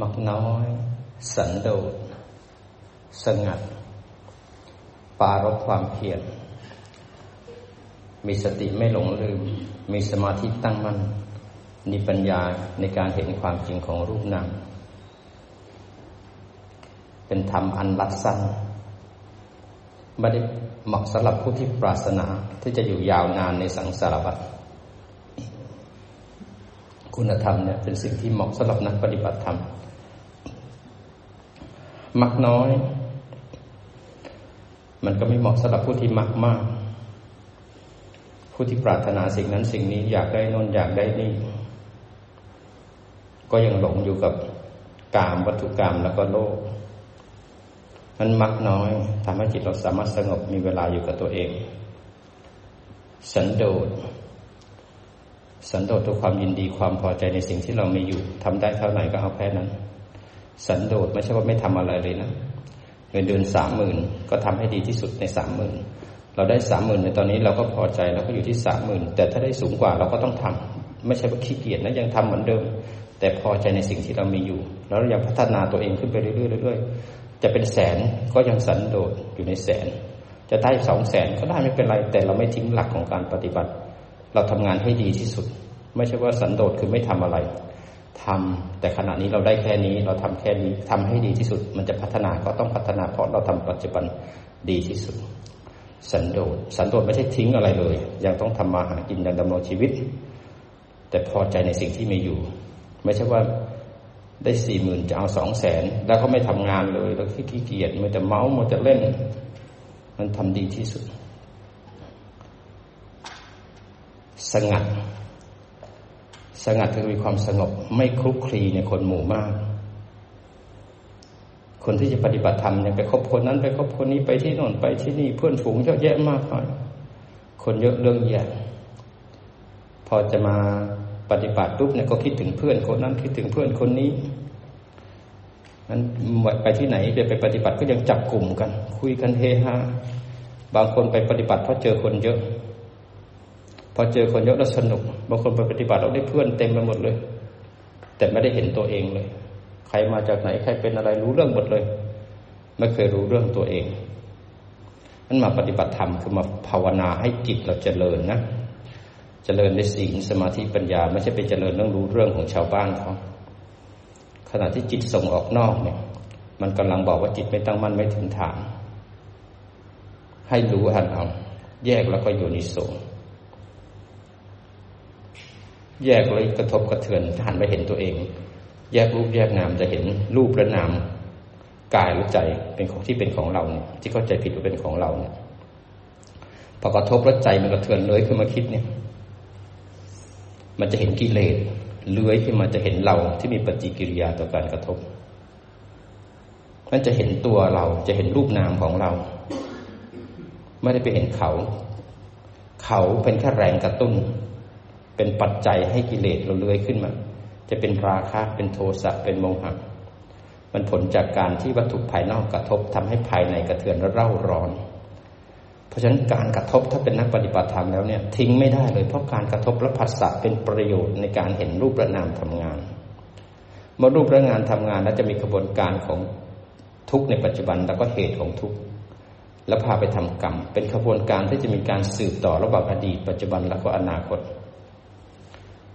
มักน้อย สันโดษ สงัด ปารบความเพียร มีสติไม่หลงลืม มีสมาธิตั้งมั่น มีปัญญาในการเห็นความจริงของรูปนาม เป็นธรรมอันรัดสั้นไม่ได้เหมาะสำหรับผู้ที่ปรารถนาที่จะอยู่ยาวนานในสังสารวัฏ คุณธรรมเนี่ยเป็นสิ่งที่เหมาะสำหรับนักปฏิบัติธรรม มักน้อย มันก็ไม่เหมาะสำหรับผู้ที่มักมาก ผู้ที่ปรารถนาสิ่งนั้นสิ่งนี้อยากได้นนอยากได้นี่ ก็ยังหลงอยู่กับกามวัตถุกรรมแล้วก็โลกมันมักน้อยทำให้จิตเราสามารถสงบมีเวลาอยู่กับตัวเอง สันโดษ สันโดษตัวความยินดีความพอใจในสิ่งที่เรามีอยู่ทำได้เท่าไหร่ก็เอาแค่นั้น สันโดษไม่ใช่ว่าไม่ทำอะไรเลยนะเงินเดือนสามหมื่นก็ทำให้ดีที่สุดในสามหมื่นเราได้สามหมื่นในตอนนี้เราก็พอใจเราก็อยู่ที่สามหมื่นแต่ถ้าได้สูงกว่าเราก็ต้องทำไม่ใช่ว่าขี้เกียจนะยังทำเหมือนเดิม แต่พอใจในสิ่งที่เรามีอยู่ แล้วเรายังพัฒนาตัวเองขึ้นไปเรื่อยๆเรื่อยๆจะเป็นแสนก็ยังสันโดษอยู่ในแสน จะได้สองแสนก็ได้ไม่เป็นไร แต่เราไม่ทิ้งหลักของการปฏิบัติ เราทำงานให้ดีที่สุด ไม่ใช่ว่าสันโดษคือไม่ทำอะไรทำแต่ขณะนี้เราได้แค่นี้เราทำแค่นี้ทำให้ดีที่สุด มันจะพัฒนาก็ต้องพัฒนาเพราะเราทำปัจจุบันดีที่สุด สันโดษสันโดษไม่ใช่ทิ้งอะไรเลย ยังต้องทำมาหากินยังดำรงชีวิต แต่พอใจในสิ่งที่มีอยู่ ไม่ใช่ว่าได้สี่หมื่นจะเอาสองแสนแล้วก็ไม่ทำงานเลย แล้วขี้เกียจมันจะเมาส์มันจะเล่น มันทำดีที่สุด สงัด สงัดคือมีความสงบ ไม่คลุกคลีในคนหมู่มาก คนที่จะปฏิบัติธรรมเนี่ยไปคบคนนั้นไปคบคนนี้ไปที่โน่นไปที่นี่เพื่อนฝูงเยอะแยะมากเลยคนเยอะเรื่องแยะพอจะมาปฏิบัติปุ๊บเนี่ยก็คิดถึงเพื่อนคนนั้นคิดถึงเพื่อนคนนี้นั้นไปที่ไหนจะไปปฏิบัติก็ยังจับกลุ่มกัน คุยกันเฮฮาบางคนไปปฏิบัติเพราะเจอคนเยอะ พอเจอคนเยอะแล้วสนุก บางคนไปปฏิบัติเราได้เพื่อนเต็มไปหมดเลย แต่ไม่ได้เห็นตัวเองเลย ใครมาจากไหนใครเป็นอะไรรู้เรื่องหมดเลย ไม่เคยรู้เรื่องตัวเองนั้นมาปฏิบัติธรรมคือมาภาวนาให้จิตเราเจริญนะ เจริญในศีลสมาธิปัญญา ไม่ใช่ไปเจริญเรื่องรู้เรื่องของชาวบ้านเขาขณะที่จิตส่งออกนอกเนี่ย มันกำลังบอกว่าจิตไม่ตั้งมั่นไม่ถึงฐาน ให้รู้หันเอาแยกแล้วก็อยู่ในโส แยกเลยกระทบกระเทือนหันไปเห็นตัวเอง แยกรูปแยกนามจะเห็นรูปและนามกายหรือใจเป็นของที่เป็นของเราเนี่ยที่เข้าใจผิดว่าเป็นของเราเนี่ยพอกระทบแล้วใจมันกระเทือนเลยขึ้นมาคิดเนี่ย มันจะเห็นกิเลสเลื้อยขึ้นมาจะเห็นเราที่มีปฏิกิริยาต่อการกระทบมันจะเห็นตัวเราจะเห็นรูปนามของเรา ไม่ได้ไปเห็นเขา เขาเป็นแค่แรงกระตุ้น เป็นปัจจัยให้กิเลสเราเลื้อยขึ้นมา จะเป็นราคะเป็นโทสะเป็นโมหะมันผลจากการที่วัตถุภายนอกกระทบทำให้ภายในกระเทือนและเร่าร้อน เพราะฉะนั้นการกระทบถ้าเป็นนักปฏิบัติธรรมแล้วเนี่ยทิ้งไม่ได้เลยเพราะการกระทบและผัสสะเป็นประโยชน์ในการเห็นรูปและนามทำงาน เมื่อรูปและงานทำงานแล้วจะมีกระบวนการของทุกในปัจจุบันแล้วก็เหตุของทุกแล้วพาไปทำกรรม เป็นกระบวนการที่จะมีการสืบต่อระหว่างอดีต ปัจจุบันแล้วก็อนาคต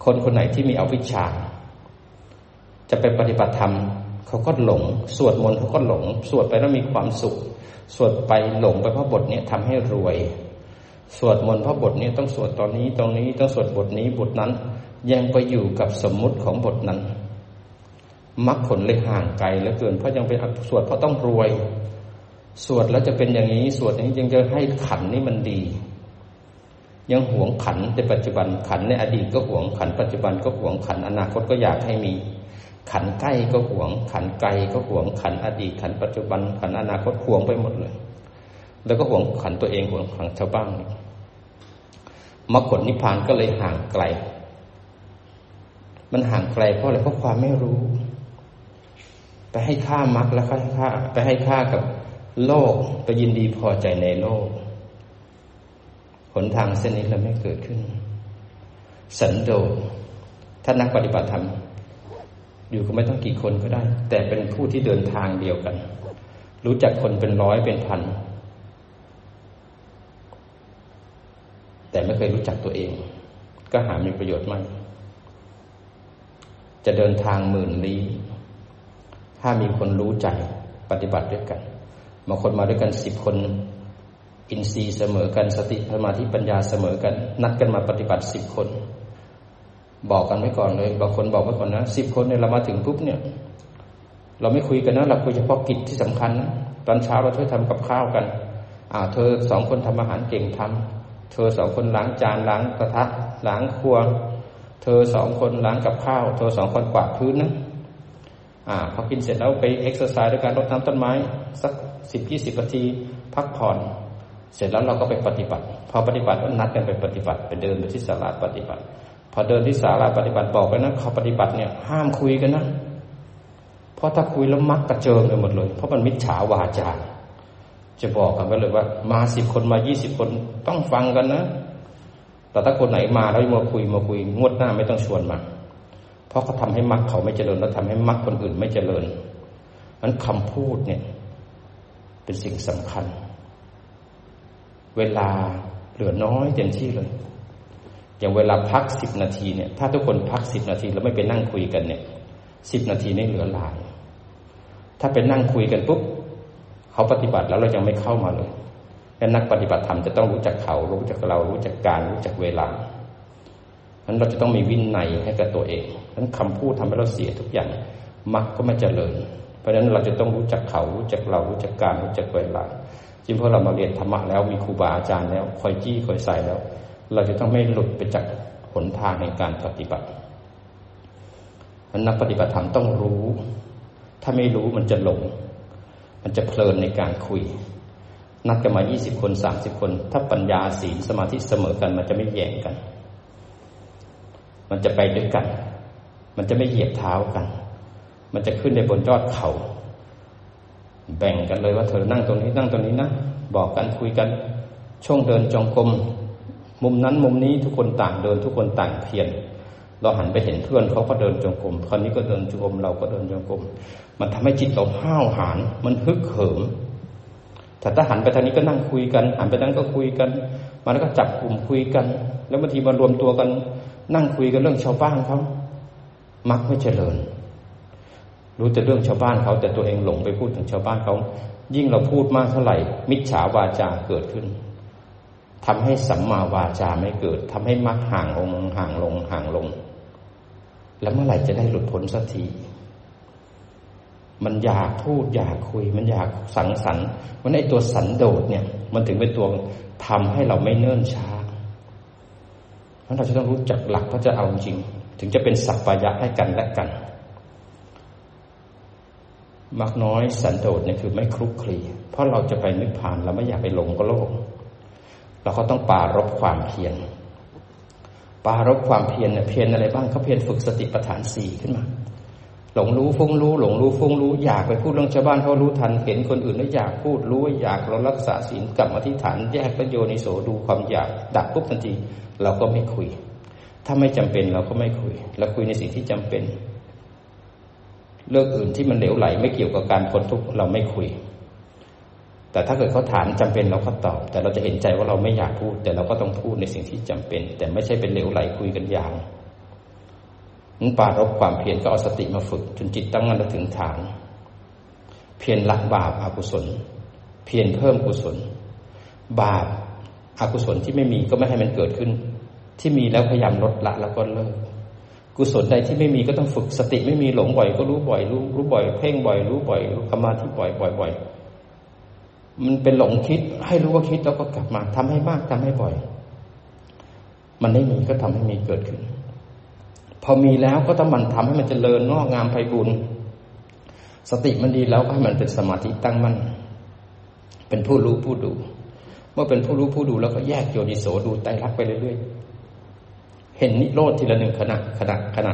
คนคนไหนที่มีอวิชชา จะไปปฏิบัติธรรมเขาก็หลง สวดมนต์เขาก็หลง สวดไปแล้วมีความสุข สวดไปหลงไปเพราะบทนี้ทำให้รวย สวดมนต์เพราะบทนี้ต้องสวดตอนนี้ตรงนี้ต้องสวดบทนี้บทนั้น ยังไปอยู่กับสมมุติของบทนั้นมรรคผลเลยห่างไกลเหลือเกินเพราะยังเป็นสวดเพราะต้องรวย สวดแล้วจะเป็นอย่างนี้ สวดนี้ยังจะให้ขันนี้มันดี ยังหวงขันในปัจจุบันขันในอดีตก็หวงขัน ปัจจุบันก็หวงขันอนาคตก็อยากให้มี ขันใกล้ก็หวง ขันไกลก็หวงขันอดีต ขันปัจจุบันขันอนาคตหวงไปหมดเลย แล้วก็หวงขันตัวเองหวงขันชาวบ้านมรรคผลนิพพานก็เลยห่างไกล มันห่างไกลเพราะอะไรเพราะความไม่รู้ ไปให้ค่ามรรคแล้วให้ค่าไปให้ค่ากับโลกไปยินดีพอใจในโลก หนทางเส้นนี้เราไม่เกิดขึ้น สันโดษถ้านักปฏิบัติธรรมอยู่ก็ไม่ต้องกี่คนก็ได้ แต่เป็นผู้ที่เดินทางเดียวกัน รู้จักคนเป็นร้อยเป็นพัน แต่ไม่เคยรู้จักตัวเอง ก็หามีประโยชน์มาก จะเดินทางหมื่นลี้ ถ้ามีคนรู้ใจปฏิบัติด้วยกันบางคนมาด้วยกันสิบคน อินทรีย์เสมอกันสติสมาธิปัญญาเสมอกัน นัดกันมาปฏิบัติสิบคน บอกกันไว้ก่อนเลยบางคนบอกไว้ก่อนนะสิบคนเนี่ยเรามาถึงปุ๊บเนี่ย เราไม่คุยกันนะเราคุยเฉพาะกิจที่สำคัญนะตอนเช้าเราช่วยทำกับข้าวกันอ่าเธอสองคนทำอาหารเก่งทำเธอสองคนล้างจานล้างกระทะล้างครัว เธอสองคนล้างกับข้าว เธอสองคนกวาดพื้นนะอ่าพอกินเสร็จแล้วไปเอ็กซ์ไซส์ด้วยการรดน้ำต้นไม้ สักสิบยี่สิบนาที พักผ่อน เสร็จแล้วเราก็ไปปฏิบัติ พอปฏิบัติก็นัดกันไปปฏิบัติ ไปเดินไปที่ศาลาปฏิบัติ พอเดินที่ศาลาปฏิบัติบอกกันะเขาปฏิบัติเนี่ยห้ามคุยกันนะเพราะถ้าคุยแล้วมักกระเจิงไปหมดเลย เพราะมันมิจฉาวาจาจะบอกกันไปเลยว่า มาสิบคนมายี่สิบคนต้องฟังกันนะ แต่ถ้าคนไหนมาแล้วมาคุยมาคุยงวดหน้าไม่ต้องชวนมา เพราะเขาทาให้มรรคเขาไม่เจริญแล้วทำให้มรรคนอื่นไม่เจริญนั้นคำพูดเนี่ย เป็นสิ่งสำคัญ เวลาเหลือน้อยเต็มที่เลยอย่างเวลาพักสิบนาทีเนี่ย ถ้าทุกคนพักสิบนาทีแล้วไม่ไปนั่งคุยกันเนี่ยสิบนาทีนี่เหลือหลาย ถ้าไปนั่งคุยกันปุ๊บเขาปฏิบัติแล้วเรายังไม่เข้ามาเลยและนักปฏิบัติธรรมจะต้องรู้จักเขารู้จักเรารู้จักการรู้จักเวลาฉะนั้นเราจะต้องมีวินัยให้กับตัวเองฉะนั้นคำพูดทำให้เราเสียทุกอย่างมักก็ไม่เจริญ เพราะฉะนั้นเราจะต้องรู้จักเขารู้จักเรารู้จักการรู้จักเวลา จริงเพราะเรามาเรียนธรรมะแล้วมีครูบาอาจารย์แล้ว คอยจี้คอยใส่แล้ว เราจะต้องไม่หลุดไปจากหนทางในการปฏิบัตินักปฏิบัติธรรมต้องรู้ ถ้าไม่รู้มันจะหลง มันจะเพลินในการคุย นัดกันมายี่สิบคนสามสิบคน ถ้าปัญญาศีลสมาธิเสมอกัน มันจะไม่แย่งกัน มันจะไปด้วยกัน มันจะไม่เหยียบเท้ากัน มันจะขึ้นในบนยอดเขา แบ่งกันเลยว่าเธอนั่งตรงนี้นั่งตรงนี้นะบอกกันคุยกัน ช่วงเดินจงกรมมุมนั้นมุมนี้ทุกคนต่างเดินทุกคนต่างเพียรเราหันไปเห็นเพื่อนเขาก็เดินจงกรมคนนี้ก็เดินจงกรมเราก็เดินจงกรมมันทำให้จิตเราห้าวหาญมันฮึกเหิมแต่ถ้าหันไปทางนี้ก็นั่งคุยกัน หันไปทางก็คุยกันมันก็จับกลุ่มคุยกัน แล้วบางทีมารวมตัวกัน นั่งคุยกันเรื่องชาวบ้านเขามักไม่เจริญ รู้แต่เรื่องชาวบ้านเขา แต่ตัวเองหลงไปพูดถึงชาวบ้านเขา ยิ่งเราพูดมากเท่าไหร่ มิจฉาวาจาเกิดขึ้นทำให้สัมมาวาจาไม่เกิดทำให้มักห่างลงห่างลงห่างลง แล้วเมื่อไหร่จะได้หลุดพ้นสักทีมันอยากพูดอยากคุย มันอยากสังสรรค์มันไอตัวสันโดษเนี่ย มันถึงเป็นตัวทำให้เราไม่เนิ่นช้าเพราะเราจะต้องรู้จักหลักพระจะเอาจริง ถึงจะเป็นสัพพายะให้กันและกัน มักน้อยสันโดษเนี่ยคือไม่คลุกคลีเพราะเราจะไปนิพพานเราไม่อยากไปหลงกับโลก เราก็ต้องปารบความเพียรปารบความเพียรเนี่ยเพียรอะไรบ้างเขาเพียรฝึกสติปัฏฐานสี่ขึ้นมา หลงรู้ฟุ้งรู้ หลงรู้ฟุ้งรู้อยากไปพูดเรื่องชาวบ้านเขารู้ทันเห็นคนอื่นแล้วอยากพูดรู้อยากเรารักษาศีลกลับมาที่ฐานแยกประโยชน์ในโสดูความอยากดับปุ๊บทันที เราก็ไม่คุย ถ้าไม่จำเป็นเราก็ไม่คุยเราคุยในสิ่งที่จำเป็น เรื่องอื่นที่มันเหลวไหล ไม่เกี่ยวกับการพ้นทุกข์เราไม่คุย แต่ถ้าเกิดเขาถามจำเป็นเราก็ตอบ แต่เราจะเห็นใจว่าเราไม่อยากพูด แต่เราก็ต้องพูดในสิ่งที่จำเป็น แต่ไม่ใช่เป็นเหลวไหลคุยกันอย่างนั้นปารบความเพียรก็เอาสติมาฝึก จนจิตตั้งมั่นถึงฐาน เพียรละบาปอากุศล เพียรเพิ่มกุศล บาปอกุศลที่ไม่มีก็ไม่ให้มันเกิดขึ้น ที่มีแล้วพยายามลดละแล้วก็เลิก กุศลใดที่ไม่มีก็ต้องฝึกสติไม่มีหลงบ่อย ก็รู้บ่อย รู้รู้บ่อยเพ่งบ่อย รู้บ่อยรู้กรรมาที่บ่อยบ่อยบ่อยมันเป็นหลงคิดให้รู้ว่าคิดแล้วก็กลับมาทำให้มากทำให้บ่อย มันไม่มีก็ทำให้มีเกิดขึ้น พอมีแล้วก็ต้องมันทำให้มันจเจริญงอกงามไพบุญสติมันดีแล้วก็ให้มันเป็นสมาธิตั้งมั่นเป็นผู้รู้ผู้ดู เมื่อเป็นผู้รู้ผู้ดูแล้วก็แยกโยนิโสดูไตรลักษณ์ไปเรื่อยๆ เห็นนิโรธทีละหนึ่งขณะขณะขณะ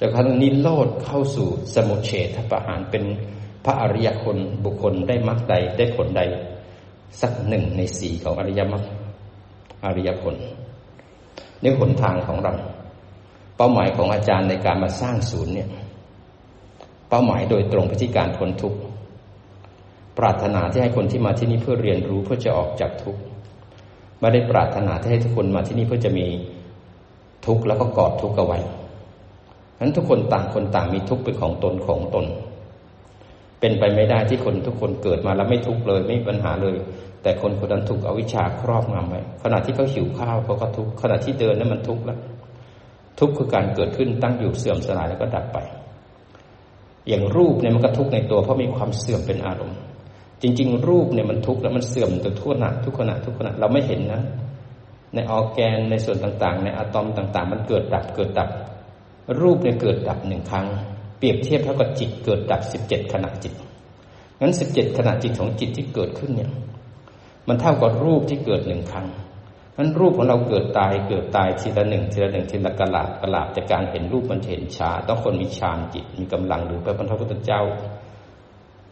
จากนั้นนิโรธเข้าสู่สมุเฉทประหารเป็นพระอริยคนบุคคลได้มรรคใดได้ผลใด สักหนึ่งในสี่ของอริยมรรคอริยผลนี่หนทางของเรา เป้าหมายของอาจารย์ในการมาสร้างศูนย์เนี่ย เป้าหมายโดยตรงไปที่การพ้นทุกข์ปรารถนาที่ให้คนที่มาที่นี่เพื่อเรียนรู้เพื่อจะออกจากทุกข์ไม่ได้ปรารถนาที่ให้ทุกคนมาที่นี่เพื่อจะมี ทุกข์แล้วก็กอดทุกข์เอาไว้นั้นทุกคนต่างคนต่างมีทุกข์เป็นของตนของตน เป็นไปไม่ได้ที่คนทุกคนเกิดมาแล้วไม่ทุกข์เลยไม่มีปัญหาเลย แต่คนคนนั้นถูกอวิชชาครอบงำไว้ขณะที่เขาหิวข้าวเขาก็ทุกข์ขณะที่เดินนั้นมันทุกข์แล้ว ทุกข์คือการเกิดขึ้นตั้งอยู่เสื่อมสลายแล้วก็ดับไป อย่างรูปเนี่ยมันก็ทุกข์ในตัวเพราะมีความเสื่อมเป็นอารมณ์ จริง ๆ รูปเนี่ยมันทุกข์แล้วมันเสื่อมตัวทุกขณะทุกขณะทุกขณะเราไม่เห็นนะ ในออแกนในส่วนต่างๆ ในอะตอมต่าง ๆ มันเกิดดับเกิดดับ รูปเนี่ยเกิดดับหนึ่งครั้ง เปรียบเทียบเท่ากับจิตเกิดดับสิบเจ็ดขณะจิตงั้นสิบเจ็ดขณะจิตของจิตที่เกิดขึ้นเนี่ย มันเท่ากับรูปที่เกิดหนึ่งครั้งนั้นรูปของเราเกิดตายเกิดตายทีละหนึ่งทีละหนึ่งทีละกระลาดกระลาดจากการเห็นรูปมันเห็นชาต้องคนมีฌานจิตมีกำลังหรือพระพุทธเจ้า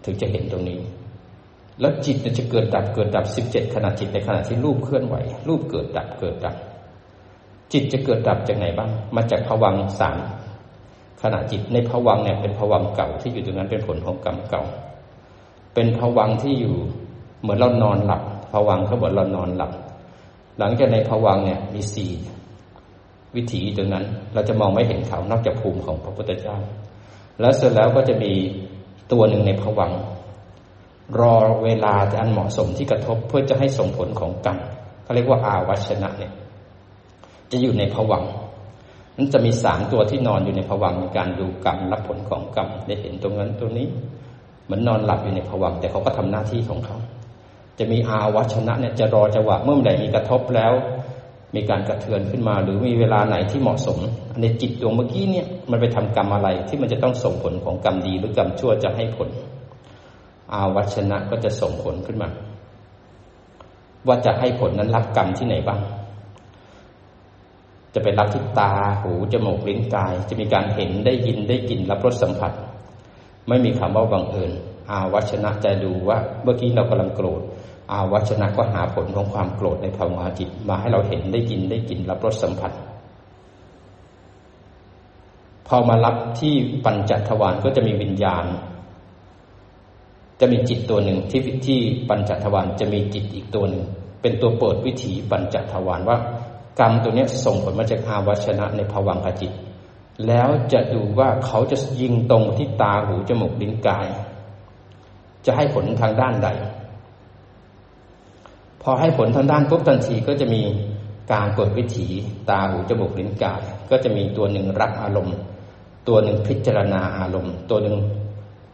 ถึงจะเห็นตรงนี้ แล้วจิตจะเกิดดับเกิดดับสิบเจ็ดขณะจิตในขณะที่รูปเคลื่อนไหว รูปเกิดดับเกิดดับ จิตจะเกิดดับจากไหนบ้าง มาจากผวังสามขณะจิตในผวังเนี่ยเป็นผวังเก่าที่อยู่ตรงนั้นเป็นผลของกรรมเก่า เป็นผวังที่อยู่เหมือนเรานอนหลับผวังเขาบอกเรานอนหลับ หลังจากในผวังเนี่ยมีสี่วิถีตรงนั้น เราจะมองไม่เห็นเขานอกจากภูมิของพระพุทธเจ้า แล้วเสร็จแล้วก็จะมีตัวหนึ่งในผวัง รอเวลาอันเหมาะสมที่กระทบเพื่อจะให้ส่งผลของกรรมเขาเรียกว่าอาวัชนะเนี่ย จะอยู่ในผวังนั้นจะมีสามตัวที่นอนอยู่ในผวังในการดูกรรมรับผลของกรรมได้เห็นตรงนั้นตัวนี้เหมือนนอนหลับอยู่ในผวังแต่เขาก็ทำหน้าที่ของเขา จะมีอาวัชนะเนี่ยจะรอจังหวะเมื่อใดมีกระทบแล้ว มีการกระเทือนขึ้นมา หรือมีเวลาไหนที่เหมาะสมในจิตดวงเมื่อกี้เนี่ยมันไปทำกรรมอะไรที่มันจะต้องส่งผลของกรรมดีหรือกรรมชั่วจะให้ผล อาวัชนะก็จะส่งผลขึ้นมา ว่าจะให้ผลนั้นรับกรรมที่ไหนบ้าง จะไปรับที่ตาหูจมูกลิ้นกาย จะมีการเห็นได้ยินได้กลิ่นรับรสสัมผัส ไม่มีคำว่าบังเอิญอาวัชนะจะดูว่า เมื่อกี้เรากำลังโกรธ อาวัชนะก็หาผลของความโกรธในภาวะจิตมาให้เราเห็นได้ยินได้กลิ่นรับรสสัมผัสพอมารับที่ปัญจทวารก็จะมีวิญญาณ จะมีจิตตัวหนึ่งที่ที่ปัญจทวารจะมีจิตอีกตัวหนึ่ง เป็นตัวเปิดวิถีปัญจทวารว่า กรรมตัวนี้ส่งผลมาจากอาวัชนะในภวังคจิต แล้วจะดูว่าเขาจะยิงตรงที่ตาหูจมูกลิ้นกาย จะให้ผลทางด้านใด พอให้ผลทางด้านปุ๊บทันทีก็จะมีการกดวิถีตาหูจมูกลิ้นกาย ก็จะมีตัวหนึ่งรับอารมณ์ ตัวหนึ่งพิจารณาอารมณ์ ตัวหนึ่ง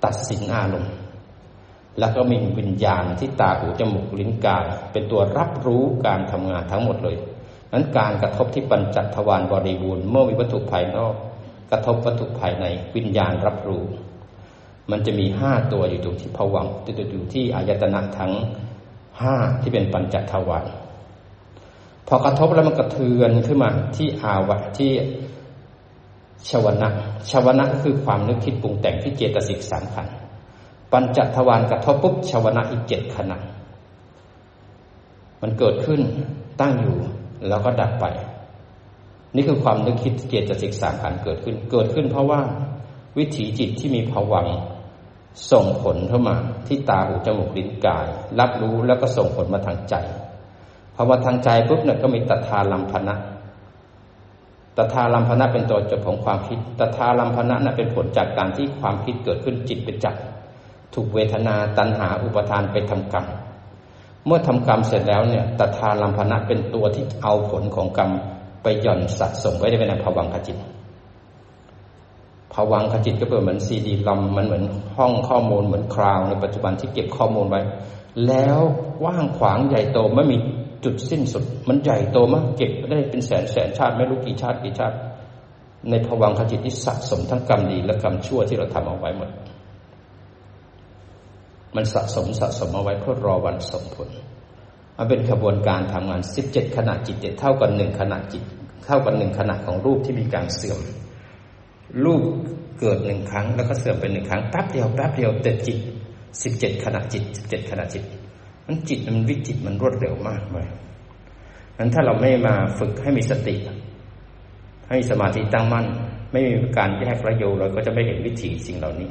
ตัดสินอารมณ์ แล้วก็มีวิญญาณที่ตาหูจมูกลิ้นกายเป็นตัวรับรู้การทำงานทั้งหมดเลยนั้นการกระทบที่ปัญจทวารบริบูรณ์เมื่อมีวัตถุภายนอก กระทบวัตถุภายในวิญญาณรับรู้ มันจะมีห้าตัวอยู่ตรงที่ผวังอยู่ที่อายตนะทั้งห้าที่เป็นปัญจทวารพอกระทบแล้วมันกระเทือนขึ้นมาที่อาวะที่ชวนะชวนะก็คือความนึกคิดปรุงแต่งที่เจตสิกสามขัน ปัญจทวารกระทบปุ๊บชวนะอีกเจ็ดขณะ มันเกิดขึ้นตั้งอยู่แล้วก็ดับไป นี่คือความนึกคิดเจตสิกสามขันเกิดขึ้น เกิดขึ้นเพราะว่าวิถีจิตที่มีผวังส่งผลเข้ามาที่ตาหูจมูกลิ้นกาย รับรู้แล้วก็ส่งผลมาทางใจพอมาทางใจปุ๊บเนี่ยก็มีตถาลัมพนะตถาลัมพนะเป็นตัวจบของความคิดตถาลัมพนะน่ะเป็นผลจากการที่ความคิดเกิดขึ้นจิตไปจับ ถูกเวทนาตัณหาอุปทานไปทำกรรม เมื่อทำกรรมเสร็จแล้วเนี่ยตถาลัมพนะเป็นตัวที่เอาผลของกรรมไปหย่อนสะสมไว้ในภวังคจิตภวังคจิตก็เป็นเหมือนซีดีลำมันเหมือนห้องข้อมูลเหมือนคราวในปัจจุบันที่เก็บข้อมูลไว้ แล้วว่างขวางใหญ่โตไม่มีจุดสิ้นสุด มันใหญ่โตมากเก็บได้เป็นแสนแสนชาติไม่รู้กี่ชาติกี่ชาติ ในภวังคจิตที่สะสมทั้งกรรมดีและกรรมชั่วที่เราทำเอาไว้หมด มันสะสมสะสมเอาไว้เพื่อรอวันส่งผล มันเป็นขบวนการทำงานสิบเจ็ดขณะจิตเท่ากันหนึ่งขณะจิต เท่ากันหนึ่งขณะของรูปที่มีการเสื่อม รูปเกิดหนึ่งครั้งแล้วก็เสื่อมเป็นหนึ่งครั้งแป๊บเดียวแป๊บเดียวแต่จิตสิบเจ็ดขณะจิตสิบเจ็ดขณะจิต มันจิตมันวิจิตมันรวดเร็วมากเลยนั้นถ้าเราไม่มาฝึกให้มีสติ ให้สมาธิตั้งมั่น ไม่มีการแยกระโยเราก็จะไม่เห็นวิถีสิ่งเหล่านี้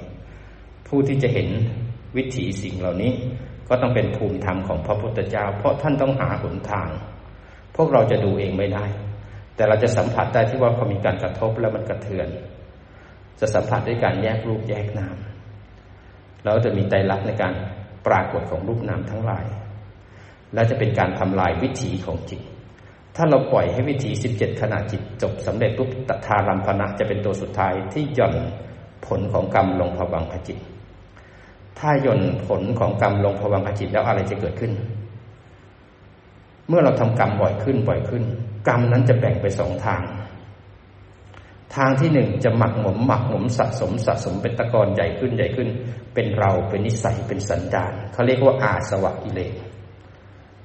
ผู้ที่จะเห็น วิถีสิ่งเหล่านี้ ก็ต้องเป็นภูมิธรรมของพระพุทธเจ้า เพราะท่านต้องหาหนทาง พวกเราจะดูเองไม่ได้ แต่เราจะสัมผัสได้ที่ว่าพอมีการกระทบแล้วมันกระเทือน จะสัมผัสด้วยการแยกรูปแยกนามแล้วจะมีใจรักในการปรากฏของรูปนามทั้งหลาย และจะเป็นการทำลายวิถีของจิต ถ้าเราปล่อยให้วิถีสิบเจ็ดขณะจิตจบสำเร็จปุ๊บตถารัมพนะจะเป็นตัวสุดท้ายที่ย่อนผลของกรรมลงภวังคจิต ถ้าย่นผลของกรรมลงภวังคจิตแล้วอะไรจะเกิดขึ้น เมื่อเราทำกรรมบ่อยขึ้นบ่อยขึ้น กรรมนั้นจะแบ่งไปสองทาง ทางที่หนึ่งจะหมักหมมหมักหมมสะสมสะสมเป็นตะกอนใหญ่ขึ้นใหญ่ขึ้น เป็นเราเป็นนิสัยเป็นสันดานเขาเรียกว่าอาสวะอิเลส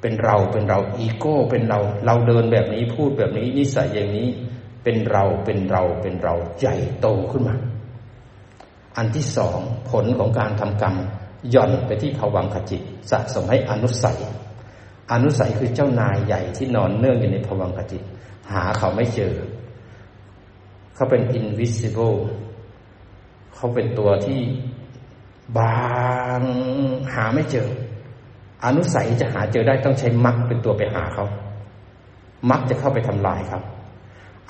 เป็นเราเป็นเราอีโก้เป็นเรา เราเดินแบบนี้พูดแบบนี้นิสัยอย่างนี้ เป็นเราเป็นเราเป็นเราใหญ่โตขึ้นมา อันที่สองผลของการทำกรรมย่อนไปที่ภวังคจิตสะสมให้อนุสัย อนุสัยคือเจ้านายใหญ่ที่นอนเนื่องอยู่ในภวังคจิต หาเขาไม่เจอ เขาเป็น invisible เขาเป็นตัวที่บางหาไม่เจอ อนุสัยจะหาเจอได้ต้องใช้มรรคเป็นตัวไปหาเขามรรคจะเข้าไปทำลายครับ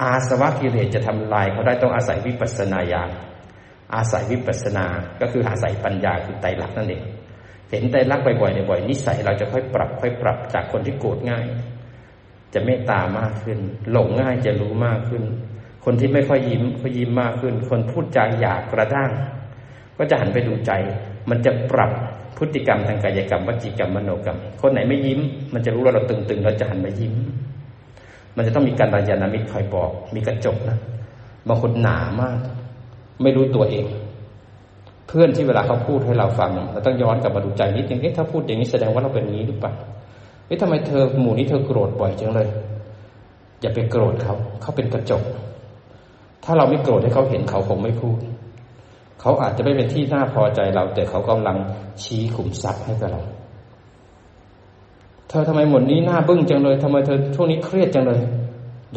อาสวะกิเลสจะทำลายเขาได้ต้องอาศัยวิปัสสนาญาณ อาศัยวิปัสสนา ก็คืออาศัยปัญญาคือไตรลักษณ์นั่นเอง เห็นไตรลักษณ์บ่อยๆบ่อยนิสัยเราจะค่อยปรับ ค่อยปรับจากคนที่โกรธง่าย จะเมตตามากขึ้น หลงง่ายจะรู้มากขึ้น คนที่ไม่ค่อยยิ้มก็ยิ้มมากขึ้น คนพูดจาหยาบกระด้าง ก็จะหันไปดูใจ มันจะปรับพฤติกรรมทางกายกรรมวจีกรรมมโนกรรม คนไหนไม่ยิ้ม มันจะรู้ว่าเราตึงๆเราจะหันมายิ้ม มันจะต้องมีการรายานามิตรคอยบอก มีกระจกนะบางคนหนามาก ไม่รู้ตัวเอง เพื่อนที่เวลาเขาพูดให้เราฟังเราต้องย้อนกลับมาดูใจนิดนึงเอ๊ะถ้าพูดอย่างนี้แสดงว่าเราเป็นนี้หรือเปล่าเอ๊ะทำไมเธอหมู่นี้เธอโกรธบ่อยจังเลย อย่าไปโกรธเขาเขาเป็นกระจก ถ้าเราไม่โกรธให้เขาเห็นเขาคงไม่พูดเขาอาจจะไม่เป็นที่น่าพอใจเรา แต่เขากำลังชี้ขุมทรัพย์ให้กับเรา เธอทำไมหมดนี้หน้าบึ้งจังเลยทำไมเธอช่วงนี้เครียดจังเลย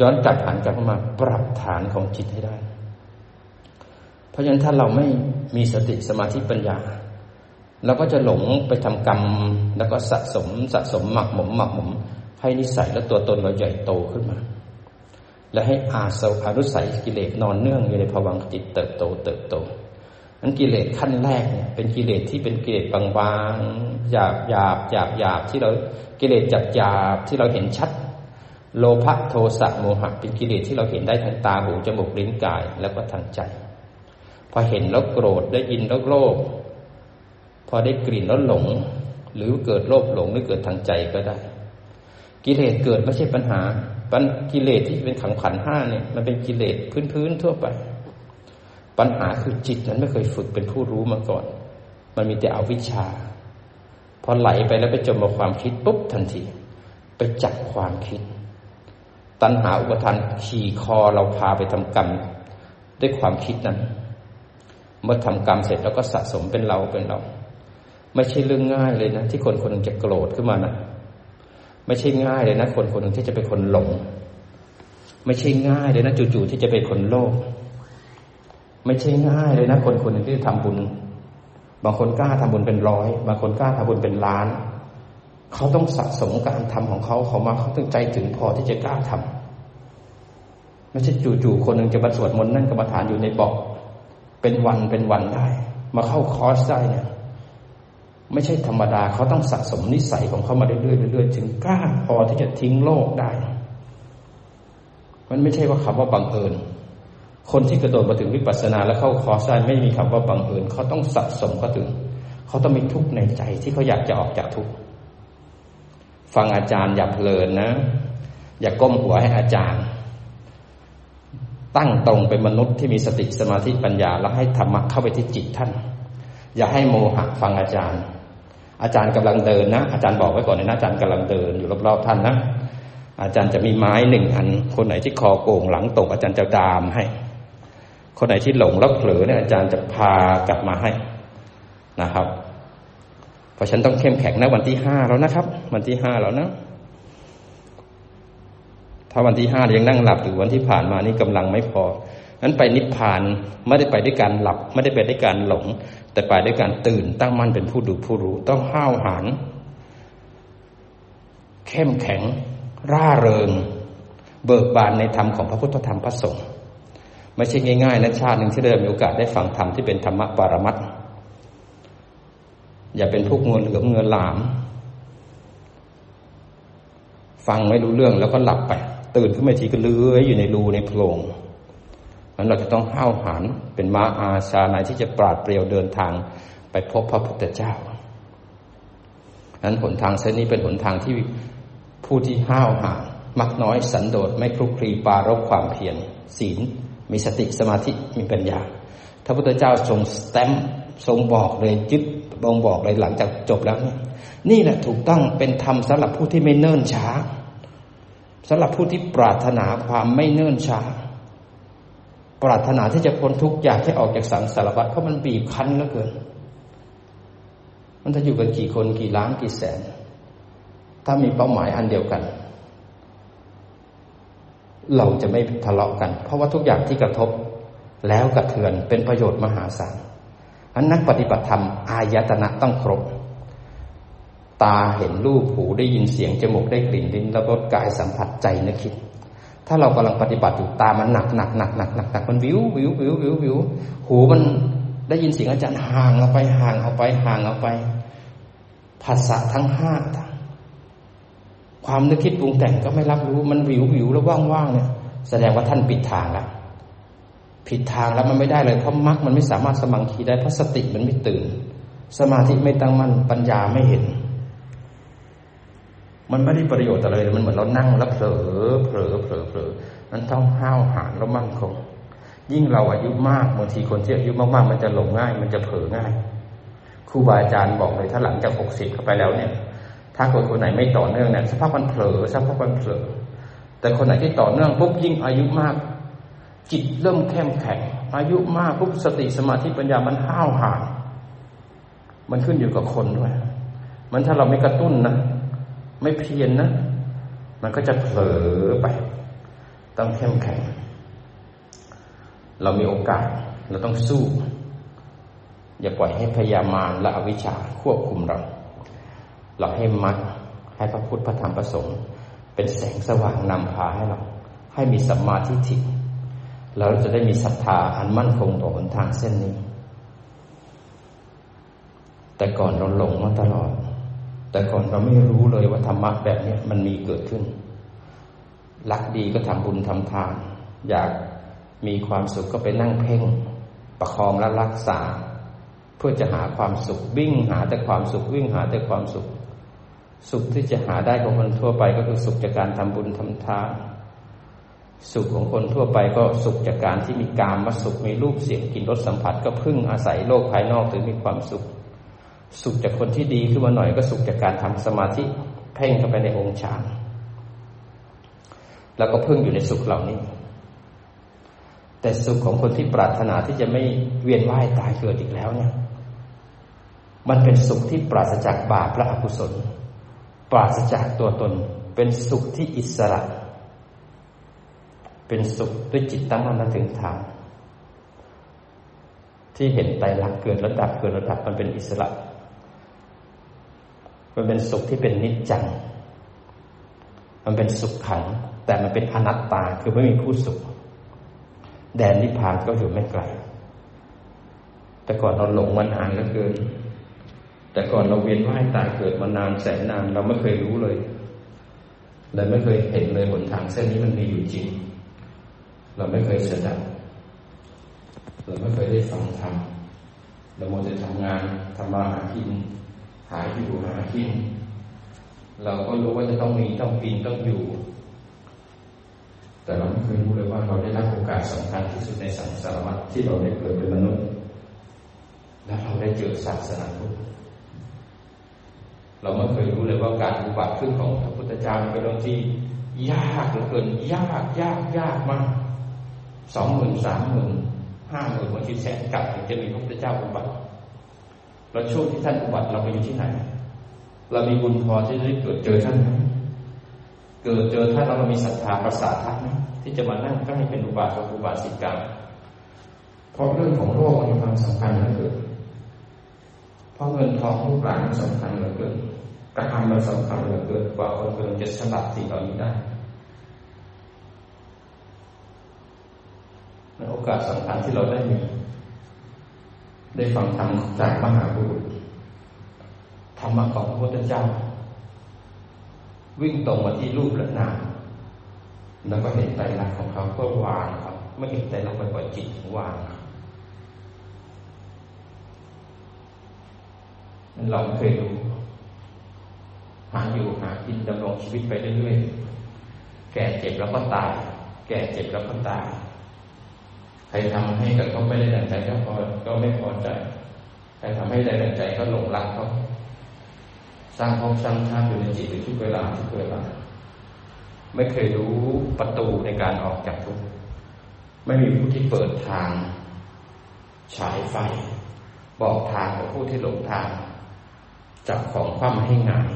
ย้อนกลับหันกลับมาปรับฐานของจิตให้ได้ เพราะฉะนั้นถ้าเราไม่มีสติสมาธิปัญญา เราก็จะหลงไปทำกรรม แล้วก็สะสมสะสมหมักหมมหมักหมมให้นิสัยและตัวตนเราใหญ่โตขึ้นมา และให้อาสวารุสัยกิเลสนอนเนื่องอยู่ในภวังจิตเติบโตเติบโตนั้นกิเลสขั้นแรกเนี่ยเป็นกิเลสที่เป็นกิเลสบางๆหยาบหยาบหยาบหยาบที่เรากิเลสจับหยาบที่เราเห็นชัด โลภะโทสะโมหะ เป็นกิเลสที่เราเห็นได้ทางตาหูจมูกลิ้นกายแล้วก็ทางใจ พอเห็นแล้วโกรธได้ยินแล้วโลภพอได้กลิ่นแล้วหลง หรือเกิดโลภหลงหรือเกิดทางใจก็ได้ กิเลสเกิดไม่ใช่ปัญหาปัญกิเลสที่เป็นขังขันห้าเนี่ยมันเป็นกิเลสพื้นๆทั่วไป ปัญหาคือจิตนั้นไม่เคยฝึกเป็นผู้รู้มาก่อน มันมีแต่อวิชชา พอไหลไปแล้วไปจมกับความคิดปุ๊บทันที ไปจับความคิด ตัณหาอุปทานขี่คอเราพาไปทำกรรม ด้วยความคิดนั้น เมื่อทำกรรมเสร็จแล้วก็สะสมเป็นเราเป็นเรา ไม่ใช่เรื่องง่ายเลยนะ ที่คนคนหนึ่งจะโกรธขึ้นมานะไม่ใช่ง่ายเลยนะ คนคนหนึ่งที่จะเป็นคนหลง ไม่ใช่ง่ายเลยนะจู่ๆที่จะเป็นคนโลภไม่ใช่ง่ายเลยนะ คนคนหนึ่งที่จะทำบุญ บางคนกล้าทำบุญเป็นร้อย บางคนกล้าทำบุญเป็นล้าน เขาต้องสะสมการทำของเขาเขามาเขาต้องใจถึงพอที่จะกล้าทำไม่ใช่จู่ๆคนหนึ่งจะมาสวดมนต์นั่งกรรมฐานอยู่ในบอก เป็นวันเป็นวันได้ มาเข้าคอร์สได้เนี่ยไม่ใช่ธรรมดาเขาต้องสะสมนิสัยของเขามาเรื่อยๆเรื่อยๆถึงกล้าพอที่จะทิ้งโลกได้ มันไม่ใช่ว่าคำว่าบังเอิญ คนที่กระโดดมาถึงวิปัสสนาแล้วเข้าคอร์สได้ไม่มีคำว่าบังเอิญเขาต้องสะสมก็ถึงเขาต้องมีทุกข์ในใจที่เขาอยากจะออกจากทุกข์ฟังอาจารย์อย่าเพลินนะ อย่าก้มหัวให้อาจารย์ ตั้งตรงเป็นมนุษย์ที่มีสติสมาธิปัญญา แล้วให้ธรรมะเข้าไปที่จิตท่าน อย่าให้โมหะฟังอาจารย์ อาจารย์กำลังเดินนะ อาจารย์บอกไว้ก่อนนะอาจารย์กำลังเดินอยู่รอบๆท่านนะอาจารย์จะมีไม้หนึ่งอัน คนไหนที่คอโก่งหลังตกอาจารย์จะดามให้ คนไหนที่หลงแล้วเผลอเนี่ยอาจารย์จะพากลับมาให้นะครับ เพราะฉันต้องเข้มแข็งนะวันที่ห้าแล้วนะครับ วันที่ห้าแล้วนะ ถ้าวันที่ห้ายังนั่งหลับอยู่วันที่ผ่านมานี่กำลังไม่พอนั้นไปนิพพานไม่ได้ไปด้วยการหลับ ไม่ได้ไปด้วยการหลง แต่ไปด้วยการตื่นตั้งมั่นเป็นผู้ดูผู้รู้ ต้องห้าวหาญเข้มแข็ง ร่าเริง เบิกบานในธรรมของพระพุทธธรรมพระสงฆ์ไม่ใช่ง่ายๆนะชาติหนึ่งที่ได้มีโอกาสได้ฟังธรรมที่เป็นธรรมะปรมัตอย่าเป็นพวกงินเหลือเงินหลาม ฟังไม่รู้เรื่องแล้วก็หลับไป ตื่นขึ้นมาทีก็เลื้อยอยู่ในรูในโพรงนั้นเราจะต้องห้าวหาญเป็นม้าอาชาในที่จะปราดเปรียวเดินทางไปพบพระพุทธเจ้านั้นหนทางเส้นนี้เป็นหนทางที่ผู้ที่ห้าวหาญมักน้อยสันโดษไม่คลุกคลีปารบความเพียรศีล มีสติสมาธิมีปัญญาพระพุทธเจ้าทรงสแตมทรงบอกเลยยึดบงบอกเลยหลังจากจบแล้วนี่นี่แหละถูกต้องเป็นธรรมสำหรับผู้ที่ไม่เนิ่นช้า สำหรับผู้ที่ปรารถนาความไม่เนิ่นช้า ปรารถนาที่จะพ้นทุกข์อยากให้ออกจากสังสารวัฏเพราะมันบีบคั้นเหลือเกิน มันจะอยู่กันกี่คนกี่ล้านกี่แสน ถ้ามีเป้าหมายอันเดียวกัน เราจะไม่ทะเลาะกัน เพราะว่าทุกอย่างที่กระทบแล้วกระเทือนเป็นประโยชน์มหาศาลอันนักปฏิบัติธรรมอายตนะต้องครบ ตาเห็นรูปหูได้ยินเสียงจมูกได้กลิ่นลิ้นแล้วก็กายสัมผัสใจนึกคิด ถ้าเรากำลังปฏิบัติอยู่ตามันหนักหนักหนักหนักหนักหนักมันวิววิววิววิววิวหูมันได้ยินเสียงอาจารย์ห่างออกไปห่างออกไปห่างออกไปภาษาทั้งห้าความนึกคิดปรุงแต่งก็ไม่รับรู้มันวิววิวแล้วว่างๆเนี่ย แสดงว่าท่านปิดทางแล้วผิดทางแล้วมันไม่ได้เลยเพราะมรรคมันไม่สามารถสมังคีได้เพราะสติมันไม่ตื่น สมาธิไม่ตั้งมั่นปัญญาไม่เห็น มันไม่ได้ประโยชน์อะไรเลยมันเหมือนเรานั่งแล้วเผลอเผลอเผลอเผลอนั้นต้องห้าวหาญแล้วมั่นคง ยิ่งเราอายุมากบางทีคนที่อายุมากๆ มันจะหลงง่าย มันจะเผลอง่ายครูบาอาจารย์บอกเลยถ้าหลังจากหกสิบเข้าไปแล้วเนี่ย ถ้าคนคนไหนไม่ต่อเนื่องเนี่ยสภาพมันเผลอสภาพมันเผลอแต่คนไหนที่ต่อเนื่องปุ๊บยิ่งอายุมาก จิตเริ่มเข้มแข็ง อายุมากปุ๊บสติสมาธิปัญญามันห้าวหาญมันขึ้นอยู่กับคนด้วย มันถ้าเราไม่กระตุ้นนะ ไม่เพียรนนะ มันก็จะเผลอไป ต้องเข้มแข็ง เรามีโอกาสเราต้องสู้ อย่าปล่อยให้พยามารและอวิชชาควบคุมเรา เราให้มัดให้พระพุทธพระธรรมพระสงฆ์เป็นแสงสว่างนำพาให้เรา ให้มีสัมมาทิฏฐิเราจะได้มีศรัทธาอันมั่นคงต่อหนทางเส้นนี้ แต่ก่อนเราหลงมาตลอด แต่ก่อนเราไม่รู้เลยว่าธรรมะแบบนี้มันมีเกิดขึ้น รักดีก็ทำบุญทำทาน อยากมีความสุขก็ไปนั่งเพ่ง ประคองและรักษา เพื่อจะหาความสุขวิ่งหาแต่ความสุขวิ่งหาแต่ความสุข สุขที่จะหาได้ของคนทั่วไปก็คือสุขจากการทำบุญทำทานสุขของคนทั่วไปก็สุขจากการที่มีกามมาสุขมีรูปเสียงกลิ่นรสสัมผัส ก็พึ่งอาศัยโลกภายนอกถึงมีความสุข สุขจากคนที่ดีขึ้นมาหน่อยก็สุขจากการทำสมาธิเพ่งเข้าไปในองค์ฌานแล้วก็เพึ่งอยู่ในสุขเหล่านี้ แต่สุขของคนที่ปรารถนาที่จะไม่เวียนว่ายตายเกิดอีกแล้วเนี่ย มันเป็นสุขที่ปราศจากบาปและอกุศล ปราศจากตัวตน เป็นสุขที่อิสระ เป็นสุขด้วยจิตตั้งมั่นถึงทางที่เห็นไตรลักษณ์เกิดระดับเกิดระดับมันเป็นอิสระ มันเป็นสุขที่เป็นนิจจัง มันเป็นสุขขัง แต่มันเป็นอนัตตาคือไม่มีผู้สุข แดนนิพพานก็อยู่ไม่ไกล แต่ก่อนเราหลงมานานเหลือเกิน แต่ก่อนเราเวียนว่ายตายเกิดมานานแสนนาน เราไม่เคยรู้เลยเลยไม่เคยเห็นเลยหนทางเส้นนี้มันมีอยู่จริง เราไม่เคยสดับเราไม่เคยได้ฟังธรรมเราโมจะทำงานทำมาหากิน หาอยู่หากิน เราก็รู้ว่าจะต้องมีต้องกินต้องอยู่ แต่เราไม่เคยรู้เลยว่าเราได้รับโอกาสสำคัญที่สุดในสังสารวัฏที่เราได้เกิดเป็นมนุษย์ และเราได้เจอศาสนาพุทธเราไม่เคยรู้เลยว่าการอุบัติขึ้นของพระพุทธเจ้าเป็นเรื่องที่ยากเหลือเกินยากยากยากมากสองหมื่นสามหมื่นห้าหมื่นบางทีแสนกับถึงจะมีพระพุทธเจ้าอุบัติ แล้วช่วงที่ท่านอุบัติเราไปอยู่ที่ไหน เรามีบุญพอที่จะได้เกิดเจอท่านไหมเกิดเจอท่านเรามีศรัทธาประสาทไหมที่จะมานั่งก็ให้เป็นอุบาสกอุบาสิกาเพราะเรื่องของโลกมันมีความสำคัญเหลือเกินเพราะเงินทองลูกหลานสำคัญเหลือเกินกระทำมันสำคัญเหลือเกินกว่าคนคนจะสลัดสิ่งเหล่านี้ได้ในโอกาสสำคัญที่เราได้มี ได้ฟังธรรมจากมหาบุรุษธรรมะของพระพุทธเจ้า วิ่งตรงมาที่รูปและนามแล้วก็เห็นใจรักของเขาก็วางครับไม่เห็นใจรักไปปล่อยจิตวางเราเคยดูหาอยู่หากินดำรงชีวิตไปเรื่อยๆแก่เจ็บแล้วก็ตาย แก่เจ็บแล้วก็ตาย ครทำให้กับเขาไม่ได้ดังใจก็พอก็ไม่พอใจ ใครทำให้ได้ดังใจก็หลงรักเขาสร้างภพสร้างชาติอยู่ในจิตทุกเวลาทุกเวลา ไม่เคยรู้ประตูในการออกจากทุกข์ไม่มีผู้ที่เปิดทาง ฉายไฟ บอกทางกับผู้ที่หลงทาง จับของคว่ำให้งาย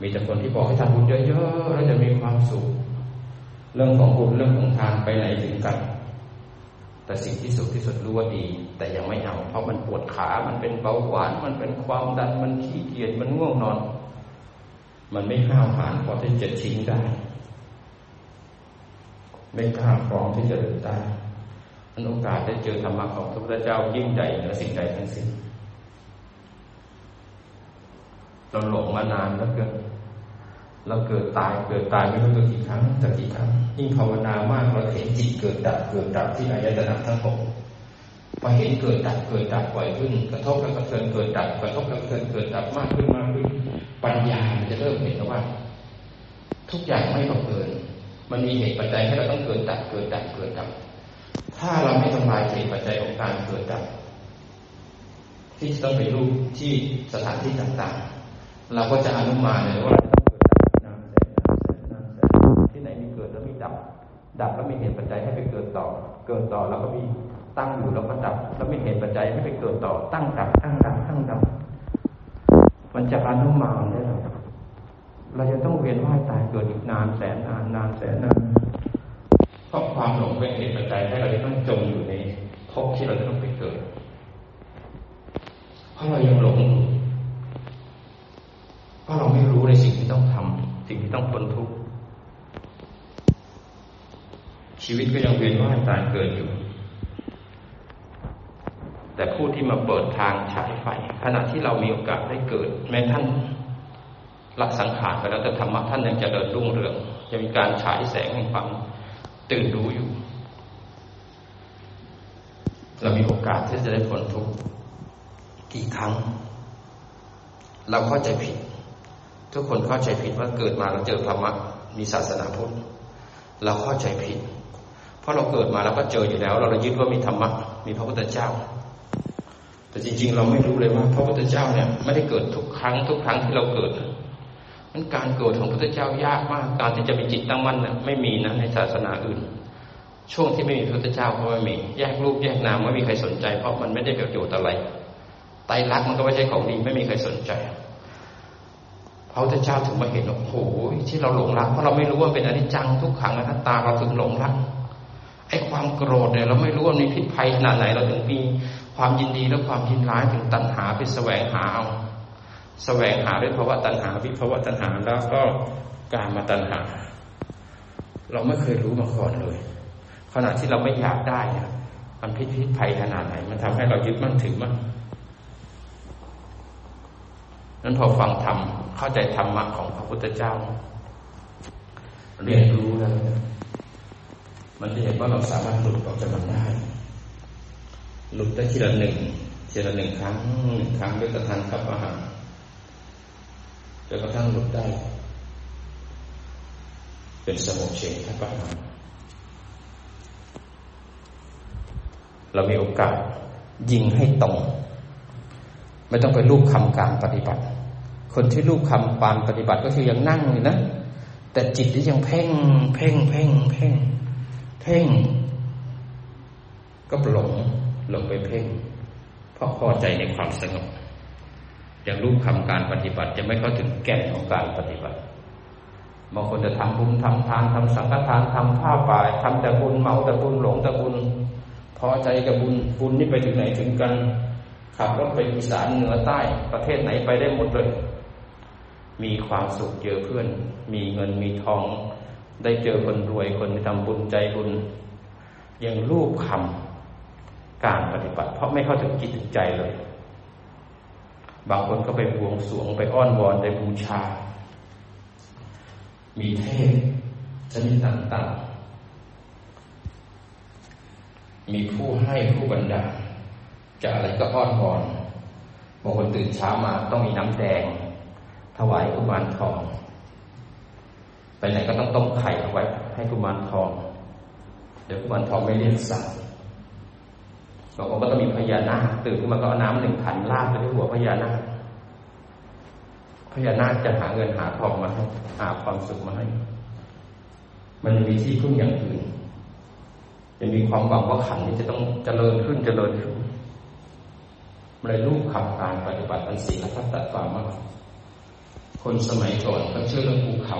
มีแต่คนที่บอกให้ทำบุญเยอะๆแล้วจะมีความสุข เรื่องของบุญเรื่องของทานไปไหนถึงกัน แต่สิ่งที่สุดที่สุดรู้ว่าดี แต่ยังไม่เอา เพราะมันปวดขา มันเป็นเบาหวาน มันเป็นความดัน มันขี้เกียจ มันง่วงนอน มันไม่ห้าวหาญพอที่จะทิ้งได้ ไม่กล้าพร้อมที่จะเดินได้อันโอกาสได้เจอธรรมะของพระพุทธเจ้ายิ่งใหญ่เหนือสิ่งใดทั้งสิ้นเราหลงมานานแล้วเกิน เราเกิดตายเกิดตายไม่รู้ตัวกี่ครั้งแต่กี่ครั้งยิ่งภาวนามากเราเห็นจิตเกิดดับเกิดดับที่อายตนะทั้งหกพอเห็นเกิดดับเกิดดับบ่อยขึ้น กระทบกระเทือนเกิดดับกระทบกระเทือนเกิดดับมากขึ้นมากขึ้น ปัญญาจะเริ่มเห็นว่า ทุกอย่างไม่บังเอิญมันมีเหตุปัจจัยให้เราต้องเกิดดับเกิดดับเกิดดับ ถ้าเราไม่ทำลายเหตุปัจจัยของการเกิดดับ ที่จะต้องไปรู้ที่สถานที่ต่างๆ เราก็จะอนุมานเลยว่า ดับแล้วมีเหตุปัจจัยให้ไปเกิดต่อ เกิดต่อแล้วก็มีตั้งอยู่แล้วก็ดับ แล้วมีเหตุปัจจัยให้ไปเกิดต่อ ตั้งดับ ตั้งดับ ตั้งดับ มันจะอนุมานได้หรอเราจะต้องเวียนว่ายตายเกิดอีกนานแสนนานนานแสนนานเพราะความหลงเป็นเหตุปัจจัยให้เราต้องจมอยู่ในภพที่เราต้องไปเกิด เพราะเรายังหลงเพราะเราไม่รู้ในสิ่งที่ต้องทำสิ่งที่ต้องพ้นทุกข์ ชีวิตก็ยังเวียนว่ายตายเกิดอยู่ แต่ผู้ที่มาเปิดทางฉายไฟ ขณะที่เรามีโอกาสได้เกิด แม้ท่านรักสังขารไปแล้วแต่ธรรมะท่านยังจะเดินรุ่งเรืองยังมีการฉายแสงแห่งความตื่นรู้อยู่ เรามีโอกาสที่จะได้ผลทุกกี่ครั้ง เราเข้าใจผิด ทุกคนเข้าใจผิดว่าเกิดมาเราเจอธรรมะมีศาสนาพุทธเราเข้าใจผิด เพราะเราเกิดมาแล้วก็เจออยู่แล้ว เราเรายึดว่ามีธรรมะมีพระพุทธเจ้า แต่จริง ๆ เราไม่รู้เลยว่า พระพุทธเจ้าเนี่ยไม่ได้เกิดทุกครั้งทุกครั้งที่เราเกิดมันการเกิดของพระพุทธเจ้ายากมาก การที่จะมีจิตตั้งมั่นเนี่ยไม่มีนะในศาสนาอื่น ช่วงที่ไม่มีพระพุทธเจ้าก็ไม่มี แยกรูปแยกนามไม่มีใครสนใจ เพราะมันไม่ได้ประโยชน์อะไรไตรลักษณ์มันก็ไม่ใช่ของดีไม่มีใครสนใจพระพุทธเจ้าถึงมาเห็นโอ้โหที่เราหลงรักเพราะเราไม่รู้ว่าเป็นอนิจจังทุกขังอนัตตาเราถึงหลงรัก ไอ้ความโกรธเนี่ยเราไม่รู้ว่ามีพิษภัยขนาดไหนเราถึงมีความยินดีและความยินร้ายถึงตัณหาไปแสวงหาเอาแสวงหาด้วยภาวะตัณหาวิภาวะตัณหาแล้วก็การมาตัณหา เราไม่เคยรู้มาก่อนเลย ขณะที่เราไม่อยากได้เนี่ยมันพิษพิษภัยขนาดไหน มันทำให้เรายึดมั่นถือมั่นนั้นพอฟังธรรมเข้าใจธรรมะของพระพุทธเจ้า เรียนรู้แล้ว มันจะเห็นว่าเราสามารถหลุดออกจากมันได้ หลุดได้ทีละหนึ่งทีละหนึ่งครั้งหนึ่งครั้งด้วยกระทันกับอาหารจนกระทั่งหลุดได้ เป็นสมุเฉทประหารเรามีโอกาสยิงให้ตรง ไม่ต้องไปรูปคำการปฏิบัติ คนที่รูปคำปานปฏิบัติก็คือยังนั่งอยู่นะ แต่จิตที่ยังเพ่ง เพ่ง เพ่ง เพ่ง เพ่ง ก็หลงหลงไปเพ่ง เพราะพอใจในความสงบอย่างรูปคำการปฏิบัติจะไม่เข้าถึงแก่นของการปฏิบัติบางคนจะทำบุญทำทานทำสังฆทานทำผ้าป่าทำแต่บุญเมาแต่บุญหลงแต่บุญ พอใจกับบุญบุญนี่ไปถึงไหนถึงกันขับรถไปอีสานเหนือใต้ประเทศไหนไปได้หมดเลย มีความสุขเจอเพื่อน มีเงินมีทอง ได้เจอคนรวยคนที่ทำบุญใจบุญ ยังรูปคำการปฏิบัติ เพราะไม่เข้าถึงจิตถึงใจเลย บางคนก็ไปบวงสวงไปอ้อนวอนไปบูชา มีเทพชนิดต่างๆ มีผู้ให้ผู้บรรดาจะอะไรก็อ้อนวอนบางคนตื่นเช้ามาต้องมีน้ำแดง ถวายกุมารทอง ไปไหนก็ต้องต้มไข่เอาไว้ ให้กุมารทอง เดี๋ยวกุมารทองไม่เรียกสัตว์บางคนก็ต้องมีพญานาคตื่นขึ้นมาก็เอาน้ำหนึ่งขันลาดไปที่หัวพญานาคพญานาคจะหาเงินหาทองมาให้หาความสุขมาให้ มันมีที่พึ่งอย่างอื่นจะมีความหวังว่าขันนี้จะต้องเจริญขึ้นเจริญขึ้นเลยรูปขับการปฏิบัติอันศีลทัตตะความมากคนสมัยก่อนเขาเชื่อเรื่องภูเขา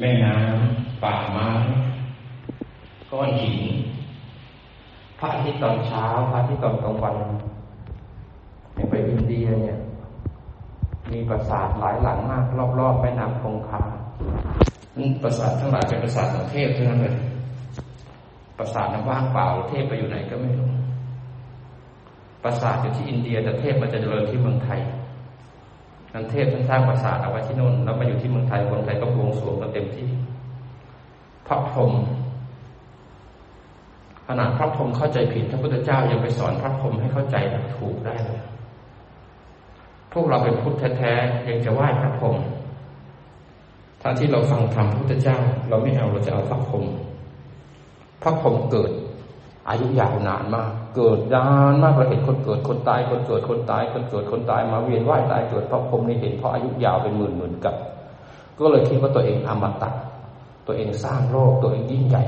แม่น้ำป่าไม้ก้อนหินพระอาทิตย์ตอนเช้าพระอาทิตย์ตอนกลางวันอย่างไปอินเดียเนี่ย มีปราสาทหลายหลังมาก รอบๆแม่น้ำคงคาปราสาททั้งหลายเป็นปราสาทของเทพทั้งนั้นเลยปราสาทนั้นว่างเปล่า เทพไปอยู่ไหนก็ไม่รู้ปราสาทอยู่ที่อินเดียแต่เทพมันจะเจริญที่เมืองไทย นันเทพท่านสร้างปราสาทเอาไว้ที่โน่นแล้วมาอยู่ที่เมืองไทยคนไทยก็บวงสรวงกันเต็มที่ พระพรหมขนาดพระพรหมเข้าใจผิดพระพุทธเจ้ายังไปสอนพระพรหมให้เข้าใจถูกได้เลยพวกเราเป็นพุทธแท้ๆยังจะไหว้พระพรหมถ้าที่เราฟังธรรมพุทธเจ้า เราไม่เอาเราจะเอาพระพรหมพระพรหมเกิด อายุยาวนานมาก เกิดนานมากเราเห็นคนเกิดคนตายคนเกิดคนตายคนเกิดคนตายมาเวียนว่ายตายเกิดเพราะพรมนี่เห็นเพราะอายุยาวเป็นหมื่นหมื่นกับ ก็เลยคิดว่าตัวเองอมตะตัวเองสร้างโลกตัวเองยิ่งใหญ่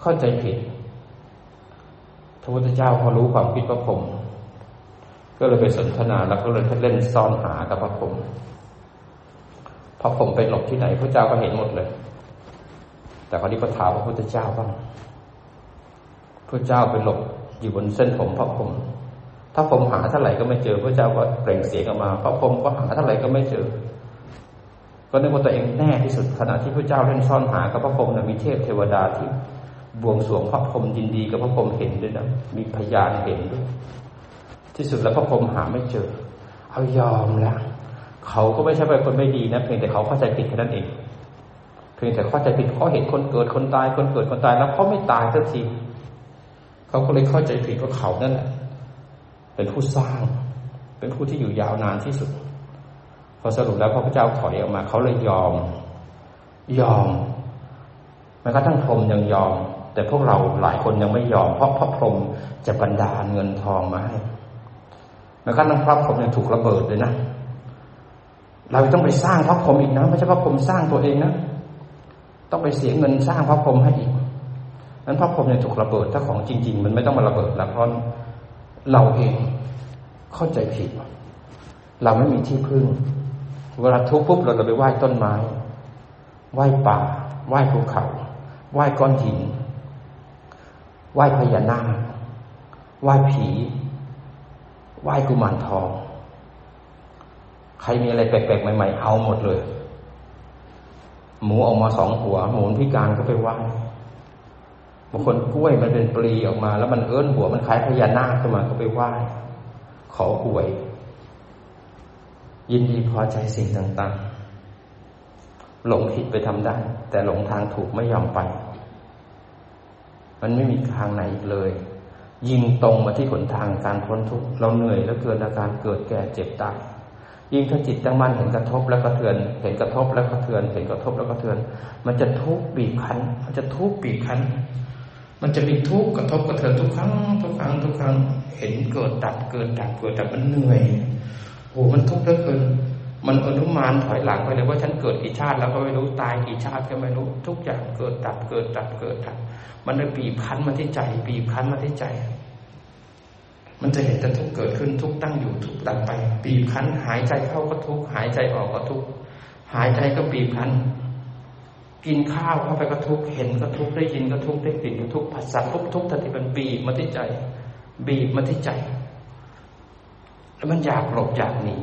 เข้าใจผิดพระพุทธเจ้าพอรู้ความคิดพระพรมก็เลยไปสนทนาแล้วก็เลยเล่นซ่อนหากับพระพรมพระพรมไปหลบที่ไหนพระเจ้าก็เห็นหมดเลย แต่คราวนี้ก็ถามพระพุทธเจ้าบ้างพระเจ้าไปหลบ อยู่บนเส้นผมพระพรหมถ้าผมหาเท่าไหร่ก็ไม่เจอพระเจ้าก็เปล่งเสียงออกมา พระพรหมก็หาเท่าไหร่ก็ไม่เจอ ก็นึกว่าตัวเองแน่ที่สุดขณะที่พระเจ้าเล่นซ่อนหากับพระพรหมมีเทพเทวดาที่บวงสรวงพระพรหมยินดีกับพระพรหมเห็นด้วยนะมีพยานเห็นด้วย ที่สุดแล้วพระพรหมหาไม่เจอ เอายอมแล้วเขาก็ไม่ใช่เป็นคนไม่ดีนะเพียงแต่เขาเข้าใจผิดแค่นั้นเองเพียงแต่เข้าใจผิดเขาเห็นคนเกิดคนตายคนเกิดคนตายแล้วเขาไม่ตายสักที เขาก็เลยเข้าใจผิดว่าเขานั่นแหละเป็นผู้สร้าง เป็นผู้ที่อยู่ยาวนานที่สุด พอสรุปแล้วพระพุทธเจ้าถอยออกมา เขาเลยยอม ยอมแม้กระทั่งพรมยังยอม แต่พวกเราหลายคนยังไม่ยอม เพราะพระพรหมจะบรรดาลเงินทองมาให้แม้กระทั่งพระพรหมยังถูกระเบิดเลยนะเราต้องไปสร้างพระพรหมอีกนะไม่ใช่พระพรหมสร้างตัวเองนะต้องไปเสียเงินสร้างพระพรหมให้อีก นั้นพระพรหมเนี่ยถูกระเบิดถ้าของจริง ๆ มันไม่ต้องมาระเบิดแล้วเพราะเราเองเข้าใจผิด เราไม่มีที่พึ่ง เวลาทุกข์ปุ๊บเราจะไปไหว้ต้นไม้ ไหว้ป่า ไหว้ภูเขา ไหว้ก้อนหิน ไหว้พญานาค ไหว้ผี ไหว้กุมารทอง ใครมีอะไรแปลกๆใหม่ ๆ เอาหมดเลย หมูออกมาสองหัว หมูพิการก็ไปไหว้ บางคนกล้วยมันเป็นปลีออกมา แล้วมันเอื้อนหัวมันคล้ายพญานาคขึ้นมาก็ไปไหว้ขอหวย ยินดีพอใจสิ่งต่างๆ หลงผิดไปทำได้ แต่หลงทางถูกไม่ยอมไป มันไม่มีทางไหนเลย ยิงตรงมาที่หนทางการพ้นทุกข์เราเหนื่อยแล้วเกินอาการเกิดแก่เจ็บตายยิ่งถ้าจิตตั้งมั่นเห็นกระทบแล้วกระเทือน เห็นกระทบแล้วกระเทือน เห็นกระทบแล้วกระเทือน มันจะทุกข์บีบคั้น มันจะทุกข์บีบคั้น มันจะมีทุกข์กระทบกระเทือนทุกครั้งทุกครั้งทุกครั้งเห็นเกิดดับเกิดดับเกิดดับมันเหนื่อยโอ้มันทุกข์เหลือเกินมันอนุมานถอยหลังไปเลยว่าฉันเกิดกี่ชาติแล้วก็ไม่รู้ตายกี่ชาติก็ไม่รู้ทุกอย่างเกิดดับเกิดดับเกิดดับมันเลยบีบคั้นมาที่ใจ บีบคั้นมาที่ใจ มันจะเห็นแต่ทุกเกิดขึ้นทุกตั้งอยู่ทุกดับไป บีบคั้น หายใจเข้าก็ทุกหายใจออกก็ทุกหายใจก็บีบคั้น กินข้าวเข้าไปก็ทุกเห็นก็ทุกได้ยินก็ทุกได้กลิ่นก็ทุกผัสสะทุกทุกทันทีมันบีบมาที่ใจ บีบมาที่ใจ แล้วมันอยากหลบอยากหนี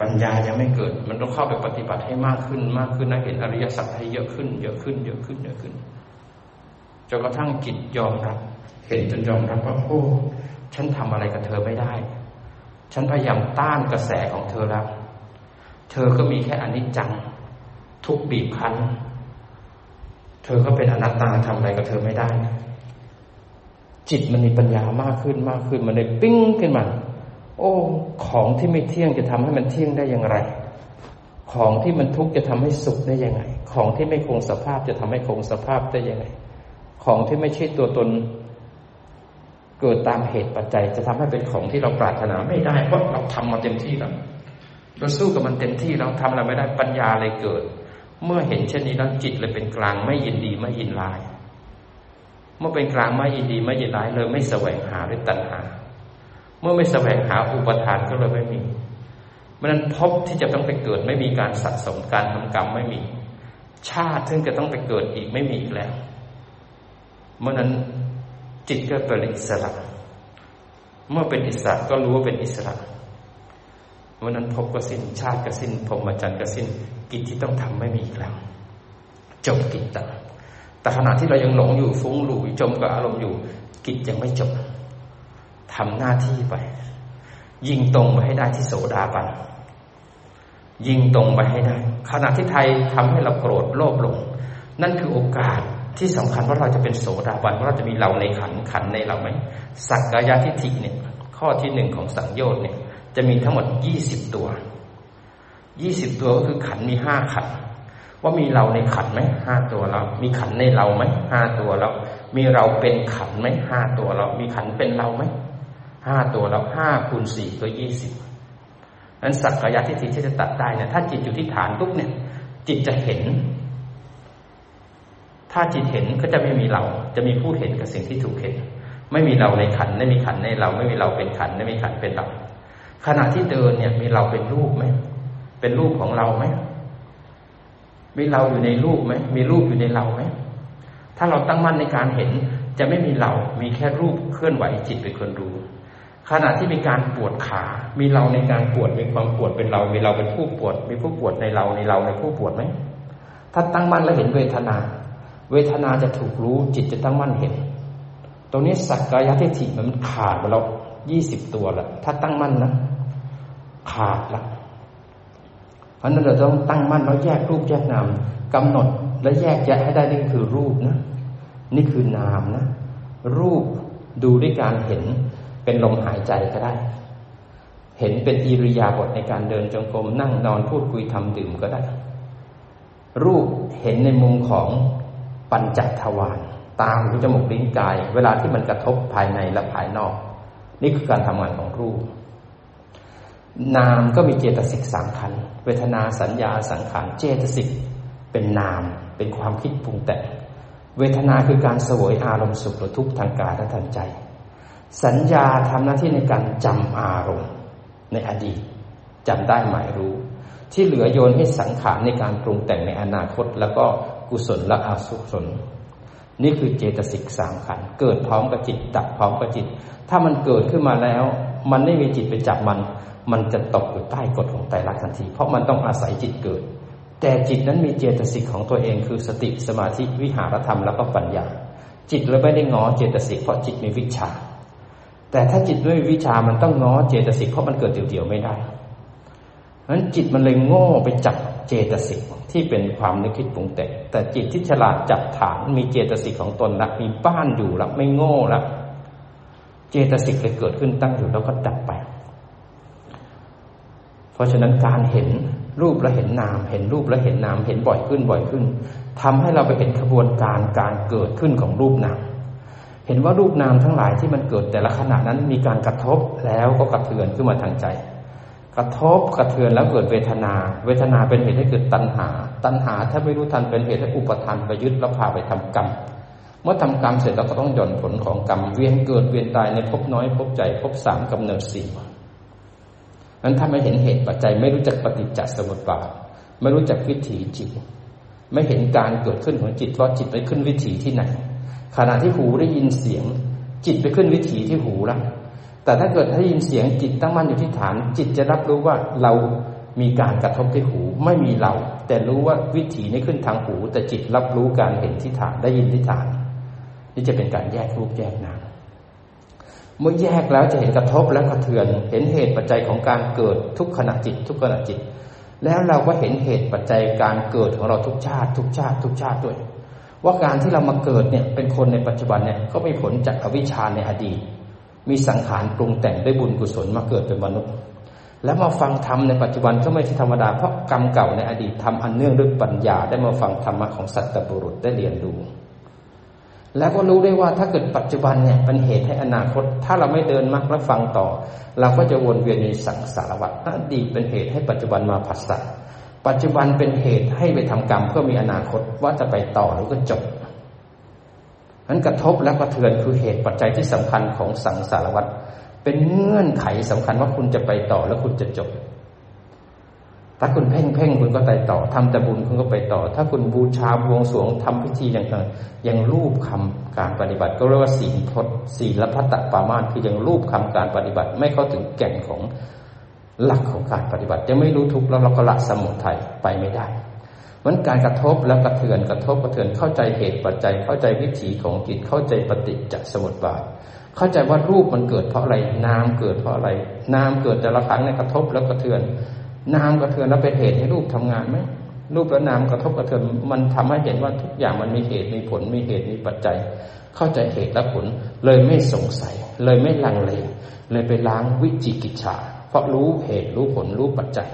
ปัญญายังไม่เกิด มันต้องเข้าไปปฏิบัติให้มากขึ้น มากขึ้นนะเห็นอริยสัจให้เยอะขึ้น เยอะขึ้น เยอะขึ้นเยอะขึ้นจนกระทั่งจิตยอมรับ เห็นจนยอมรับว่าโอ้ฉันทำอะไรกับเธอไม่ได้ ฉันพยายามต้านกระแสของเธอแล้ว เธอก็มีแค่อนิจจัง ทุกบีบคั้น เธอก็เป็นอนัตตาทำอะไรกับเธอไม่ได้ จิตมันมีปัญญามากขึ้นมากขึ้น มันเลยปิ้งขึ้นมา โอ้ ของที่ไม่เที่ยงจะทำให้มันเที่ยงได้อย่างไร ของที่มันทุกข์จะทำให้สุขได้ยังไง ของที่ไม่คงสภาพจะทำให้คงสภาพได้ยังไง ของที่ไม่ใช่ตัวตนเกิดตามเหตุปัจจัยจะทำให้เป็นของที่เราปรารถนาไม่ได้เพราะเราทำมาเต็มที่แล้วเราสู้กับมันเต็มที่เราทำอะไรไม่ได้ปัญญาเลยเกิด เมื่อเห็นเช่นนี้แล้วจิตเลยเป็นกลางไม่ยินดีไม่ยินร้าย เมื่อเป็นกลางไม่ยินดีไม่ยินร้ายเลยไม่แสวงหาด้วยตัณหา เมื่อไม่แสวงหาอุปทานก็เลยไม่มีเพราะนั้นพบที่จะต้องไปเกิดไม่มีการสะสมการทำกรรมไม่มี ชาติซึ่งจะต้องไปเกิดอีกไม่มีอีกแล้ว เมื่อนั้นจิตก็เป็นอิสระ เมื่อเป็นอิสระก็รู้ว่าเป็นอิสระ เมื่อนั้นพบก็สิ้นชาติก็สิ้นพรหมจรรย์ก็สิ้นกิจที่ต้องทำไม่มีอีกแล้ว จบกิจต่างแต่ขณะที่เรายังหลงอยู่ฟุ้งหลุยจมกับอารมณ์อยู่ กิจยังไม่จบทำหน้าที่ไป ยิงตรงไปให้ได้ที่โสดาบันยิงตรงไปให้ได้ ขณะที่ไทยทำให้เราโกรธโลภหลง นั่นคือโอกาสที่สำคัญว่าเราจะเป็นโสดาบันว่าเราจะมีเราในขันขันในเราไหมสักกายทิฏฐิเนี่ย ข้อที่หนึ่งของสังโยชน์เนี่ย จะมีทั้งหมดยี่สิบตัวยี่สิบตัวก็คือขันมีห้าขัน ว่ามีเราในขันไหมห้าตัวเรา มีขันในเราไหมห้าตัวเรา มีเราเป็นขันไหมห้าตัวเรา มีขันเป็นเราไหมห้าตัวเราห้าคูณสี่ก็ยี่สิบนั้นสักกายทิฏฐิที่จะตัดได้เนี่ยถ้าจิตอยู่ที่ฐานปุ๊บเนี่ย จิตจะเห็น ถ้าจิตเห็นก็จะไม่มีเรา จะมีผู้เห็นกับสิ่งที่ถูกเห็น ไม่มีเราในขัน ไม่มีขันในเรา ไม่มีเราเป็นขัน ไม่มีขันเป็นเรา ขณะที่เดินเนี่ย มีเราเป็นรูปไหมเป็นรูปของเราไหมมีเราอยู่ในรูปไหมมีรูปอยู่ในเราไหมถ้าเราตั้งมั่นในการเห็นจะไม่มีเรา มีแค่รูปเคลื่อนไหวจิตเป็นคนรู้ขณะที่มีการปวดขา มีเราในการปวด มีความปวดเป็นเรา มีเราเป็นผู้ปวด มีผู้ปวดในเรา ในเราในผู้ปวดไหม ถ้าตั้งมั่นแล้วเห็นเวทนา เวทนาจะถูกรู้ จิตจะตั้งมั่นเห็น ตรงนี้สักกายทิฏฐิมันขาดไปแล้วยี่สิบตัวล้วถ้าตั้งมั่นนะ ขาดละเพราะนั้นเราต้องตั้งมั่นแล้วแยกรูปแยกนามกำหนดและแยกแยะให้ได้นี่คือรูปนะ นี่คือนามนะ รูปดูด้วยการเห็นเป็นลมหายใจก็ได้ เห็นเป็นอิริยาบถในการเดินจงกรมนั่งนอนพูดคุยทำดื่มก็ได้ รูปเห็นในมุมของปัญจทวารตาหูจมูกลิ้นกาย เวลาที่มันกระทบภายในและภายนอก นี่คือการทำงานของรูป นามก็มีเจตสิกสามขัน เวทนาสัญญาสังขารเจตสิกเป็นนามเป็นความคิดปรุงแต่งเวทนาคือการสวยอารมณ์สุขหรือทุกข์ทางกายและทางใจ สัญญาทำหน้าที่ในการจำอารมณ์ในอดีตจำได้หมายรู้ ที่เหลือโยนให้สังขารในการปรุงแต่งในอนาคต แล้วก็กุศลและอสุศลนี่คือเจตสิกสามขันเกิดพร้อมกับจิตดับพร้อมกับจิต ถ้ามันเกิดขึ้นมาแล้ว มันไม่มีจิตไปจับมัน มันจะตกอยู่ใต้กฎของไตรลักษณ์ทันที เพราะมันต้องอาศัยจิตเกิด แต่จิตนั้นมีเจตสิกของตัวเองคือสติสมาธิวิหารธรรมแล้วก็ปัญญา จิตเลยไม่ได้งอเจตสิกเพราะจิตมีวิชา แต่ถ้าจิตด้วยวิชามันต้องงอเจตสิกเพราะมันเกิดเดี่ยวๆไม่ได้เพราะฉะนั้นจิตมันเลยโง่ไปจับเจตสิกที่เป็นความนึกคิดปรุงแต่งแต่จิตที่ฉลาดจับฐานมีเจตสิกของตนละมีบ้านอยู่ละไม่โง่ละเจตสิกเลยเกิดขึ้นตั้งอยู่แล้วก็ดับไป เพราะฉะนั้นการเห็นรูปและเห็นนาม เห็นรูปและเห็นนาม เห็นบ่อยขึ้นบ่อยขึ้นทำให้เราไปเห็นขบวนการการเกิดขึ้นของรูปนาม เห็นว่ารูปนามทั้งหลายที่มันเกิดแต่ละขณะนั้นมีการกระทบแล้วก็กระเทือนขึ้นมาทางใจ กระทบกระเทือนแล้วเกิดเวทนา เวทนาเป็นเหตุให้เกิดตัณหา ตัณหาถ้าไม่รู้ทันเป็นเหตุให้อุปทานไปยึดแล้วพาไปทำกรรมเมื่อทำกรรมเสร็จเราก็ต้องหย่อนผลของกรรมเวียนเกิดเวียนตายในภพน้อยภพใหญ่ภพสามกำเนิดสี่ นั้นถ้าไม่เห็นเหตุปัจจัย ไม่รู้จักปฏิจจสมุปบาทไม่รู้จักวิถีจิต ไม่เห็นการเกิดขึ้นของจิตว่าจิตไปขึ้นวิถีที่ไหน ขณะที่หูได้ยินเสียง จิตไปขึ้นวิถีที่หูแล้วแต่ถ้าเกิดได้ยินเสียงจิตตั้งมั่นอยู่ที่ฐาน จิตจะรับรู้ว่าเรามีการกระทบที่หู ไม่มีเรา แต่รู้ว่าวิถีนี้ขึ้นทางหู แต่จิตรับรู้การเห็นที่ฐานได้ยินที่ฐาน นี่จะเป็นการแยกรูปแยกนาม เมื่อแยกแล้วจะเห็นกระทบและกระเทือน เห็นเหตุปัจจัยของการเกิดทุกขณะจิต ทุกขณะจิต แล้วเราก็เห็นเหตุปัจจัยการเกิดของเราทุกชาติ ทุกชาติ ทุกชาติด้วย ว่าการที่เรามาเกิดเนี่ยเป็นคนในปัจจุบันเนี่ยก็มีผลจากอวิชชาในอดีต มีสังขารปรุงแต่งด้วยบุญกุศลมาเกิดเป็นมนุษย์ แล้วมาฟังธรรมในปัจจุบันก็ไม่ใช่ธรรมดาเพราะกรรมเก่าในอดีตทำอันเนื่องด้วยปัญญาได้มาฟังธรรมะของสัตตบุรุษได้เรียนรู้ แล้วก็รู้ได้ว่าถ้าเกิดปัจจุบันเนี่ยเป็นเหตุให้อนาคต ถ้าเราไม่เดินมรรคและฟังต่อ เราก็จะวนเวียนในสังสารวัฏอดีตเป็นเหตุให้ปัจจุบันมาผัสสะปัจจุบันเป็นเหตุให้ไปทำกรรมเพื่อมีอนาคตว่าจะไปต่อหรือก็จบนั้นกระทบและกระเทือนคือเหตุปัจจัยที่สำคัญของสังสารวัฏเป็นเงื่อนไขสำคัญว่าคุณจะไปต่อแล้วคุณจะจบ ถ้าคุณเพ่งเพ่งคุณก็ไปต่อทำแต่บุญคุณก็ไปต่อ ถ้าคุณบูชาบวงสรวงทำพิธีอย่างต่างยังรูปคำการปฏิบัติ ก็เรียกว่าศีลพจน์ศีลพัตตปามาคือยังรูปคำการปฏิบัติ ไม่เข้าถึงแก่นของหลักของการปฏิบัติ ยังไม่รู้ทุกแล้วเราก็ละสมุทัยไปไม่ได้มันการกระทบแล้วกระเทือนกระทบกระเทือนเข้าใจเหตุปัจจัยเข้าใจวิถีของจิตเข้าใจปฏิจจสมุปบาทเข้าใจว่ารูปมันเกิดเพราะอะไรนามเกิดเพราะอะไรนามเกิดแต่ละครั้งในกระทบแล้วกระเทือน นามกระเทือนแล้วเป็นเหตุให้รูปทำงานไหมรูปและนามกระทบกระเทือนมันทำให้เห็นว่าทุกอย่างมันมีเหตุมีผลมีเหตุมีปัจจัย เข้าใจเหตุและผล เลยไม่สงสัย เลยไม่ลังเล เลยไปล้างวิจิกิจฉาเพราะรู้เหตุรู้ผลรู้ปัจจัย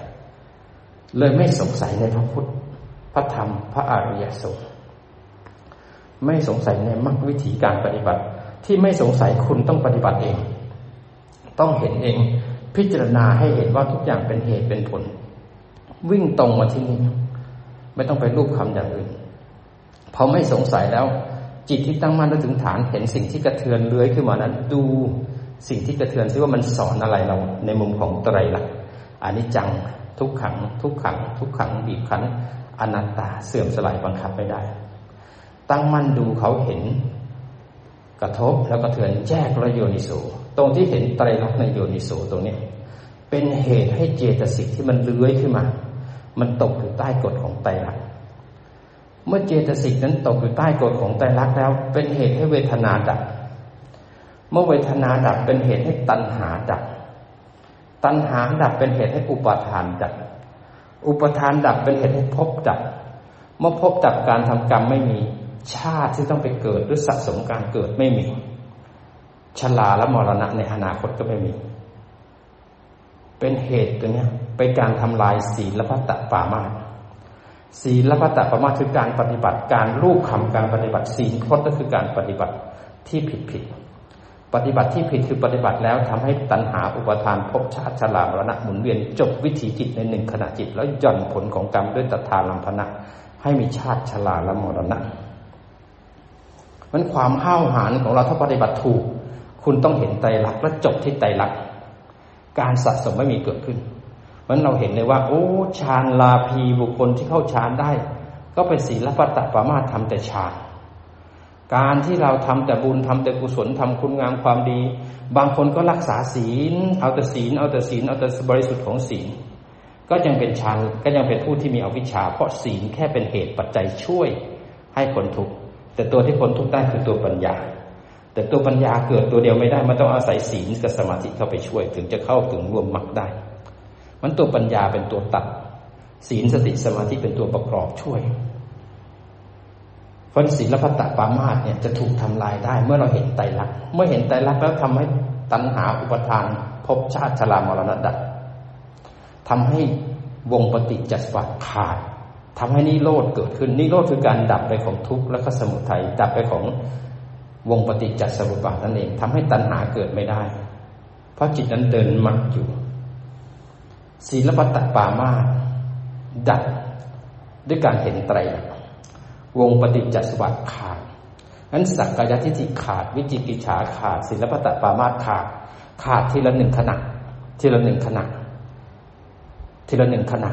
เลยไม่สงสัยในพระพุทธพระธรรมพระอริยสงฆ์ไม่สงสัยในมรรควิธีการปฏิบัติ ที่ไม่สงสัยคุณต้องปฏิบัติเอง ต้องเห็นเอง พิจารณาให้เห็นว่าทุกอย่างเป็นเหตุเป็นผล วิ่งตรงมาที่นี่ไม่ต้องไปรูปคำอย่างอื่นพอไม่สงสัยแล้ว จิตที่ตั้งมั่นถึงฐานเห็นสิ่งที่กระเทือนเลื้อยขึ้นมานั้น ดูสิ่งที่กระเทือนซิว่ามันสอนอะไรเราในมุมของไตรลักษณ์อนิจจังทุกขัง ทุกขัง ทุกขังบีบคั้นอนัตตาเสื่อมสลายบังคับไม่ได้ ตั้งมั่นดูเขาเห็น ระทบแล้วกระเทือนแยกระโยนิโสตรงที่เห็นไตรลักษณ์ในโยนิโสตรงนี้ เป็นเหตุให้เจตสิกที่มันเลื้อยขึ้นมา มันตกอยู่ใต้กฎของไตรลักษณ์เมื่อเจตสิกนั้นตกอยู่ใต้กฎของไตรลักษณ์แล้ว เป็นเหตุให้เวทนาดับ เมื่อเวทนาดับเป็นเหตุให้ตัณหาดับ ตัณหาดับเป็นเหตุให้อุปาทานดับ อุปทานดับเป็นเหตุให้ภพดับ เมื่อภพดับการทำกรรมไม่มี ชาติที่ต้องไปเกิดหรือสะสมการเกิดไม่มีชลาและมรณะในอนาคตก็ไม่มี เป็นเหตุตัวนี้เป็นการทำลายศีลพัตตปามาศีลพัตตปามาคือการปฏิบัติการรูปคำการปฏิบัติศีลพจน์ก็คือการปฏิบัติที่ผิดผิดปฏิบัติที่ผิดคือปฏิบัติแล้วทำให้ตัณหาอุปทานภพชาติชลามรณะหมุนเวียนจบวิถีจิตในหนึ่งขณะจิต แล้วย่อนผลของกรรมด้วยตถาลัมพนะให้มีชาติชลาและมรณะ มันความห้าวหาญของเราถ้าปฏิบัติถูก คุณต้องเห็นไตรลักษณ์และจบที่ไตรลักษณ์การสะสมไม่มีเกิดขึ้นมันเราเห็นเลยว่า โอ้ฌานลาภีบุคคลที่เข้าฌานได้ ก็เป็นศีลปัตตปามาทำแต่ฌานการที่เราทำแต่บุญทำแต่กุศลทำคุณงามความดี บางคนก็รักษาศีล เอาแต่ศีล เอาแต่ศีล เอาแต่บริสุทธิ์ของศีล ก็ยังเป็นฌานก็ยังเป็นผู้ที่มีอวิชชา เพราะศีลแค่เป็นเหตุปัจจัยช่วยให้คนทุกข์ แต่ตัวที่คนทุกข์ได้คือตัวปัญญา แต่ตัวปัญญาเกิดตัวเดียวไม่ได้ มันต้องอาศัยศีลกับสมาธิเข้าไปช่วย ถึงจะเข้าถึงรวมมรรคได้ มันตัวปัญญาเป็นตัวตัด ศีลสติสมาธิเป็นตัวประกอบช่วยเพราะศีลพัตตปามาสเนี่ยจะถูกทำลายได้ เมื่อเราเห็นไตรลักษณ์เมื่อเห็นไตรลักษณ์แล้วทำให้ตัณหาอุปทานภพชาติชรามรณะดับทำให้วงปฏิจจสมบัติขาด ทำให้นิโรธเกิดขึ้นนิโรธคือการดับไปของทุกข์และก็สมุทัยดับไปของวงปฏิจจสมุปบาทนั่นเองทำให้ตัณหาเกิดไม่ได้ เพราะจิตนั้นเดินมักอยู่ศีลปตตปามาดับด้วยการเห็นไตรวงปฏิจจสมุปบาทขาดนั้นสักกายทิฏฐิขาด วิจิกิจฉาขาดศีลปตตปามาขาด ขาดทีละหนึ่งขณะทีละหนึ่งขณะทีละหนึ่งขณะ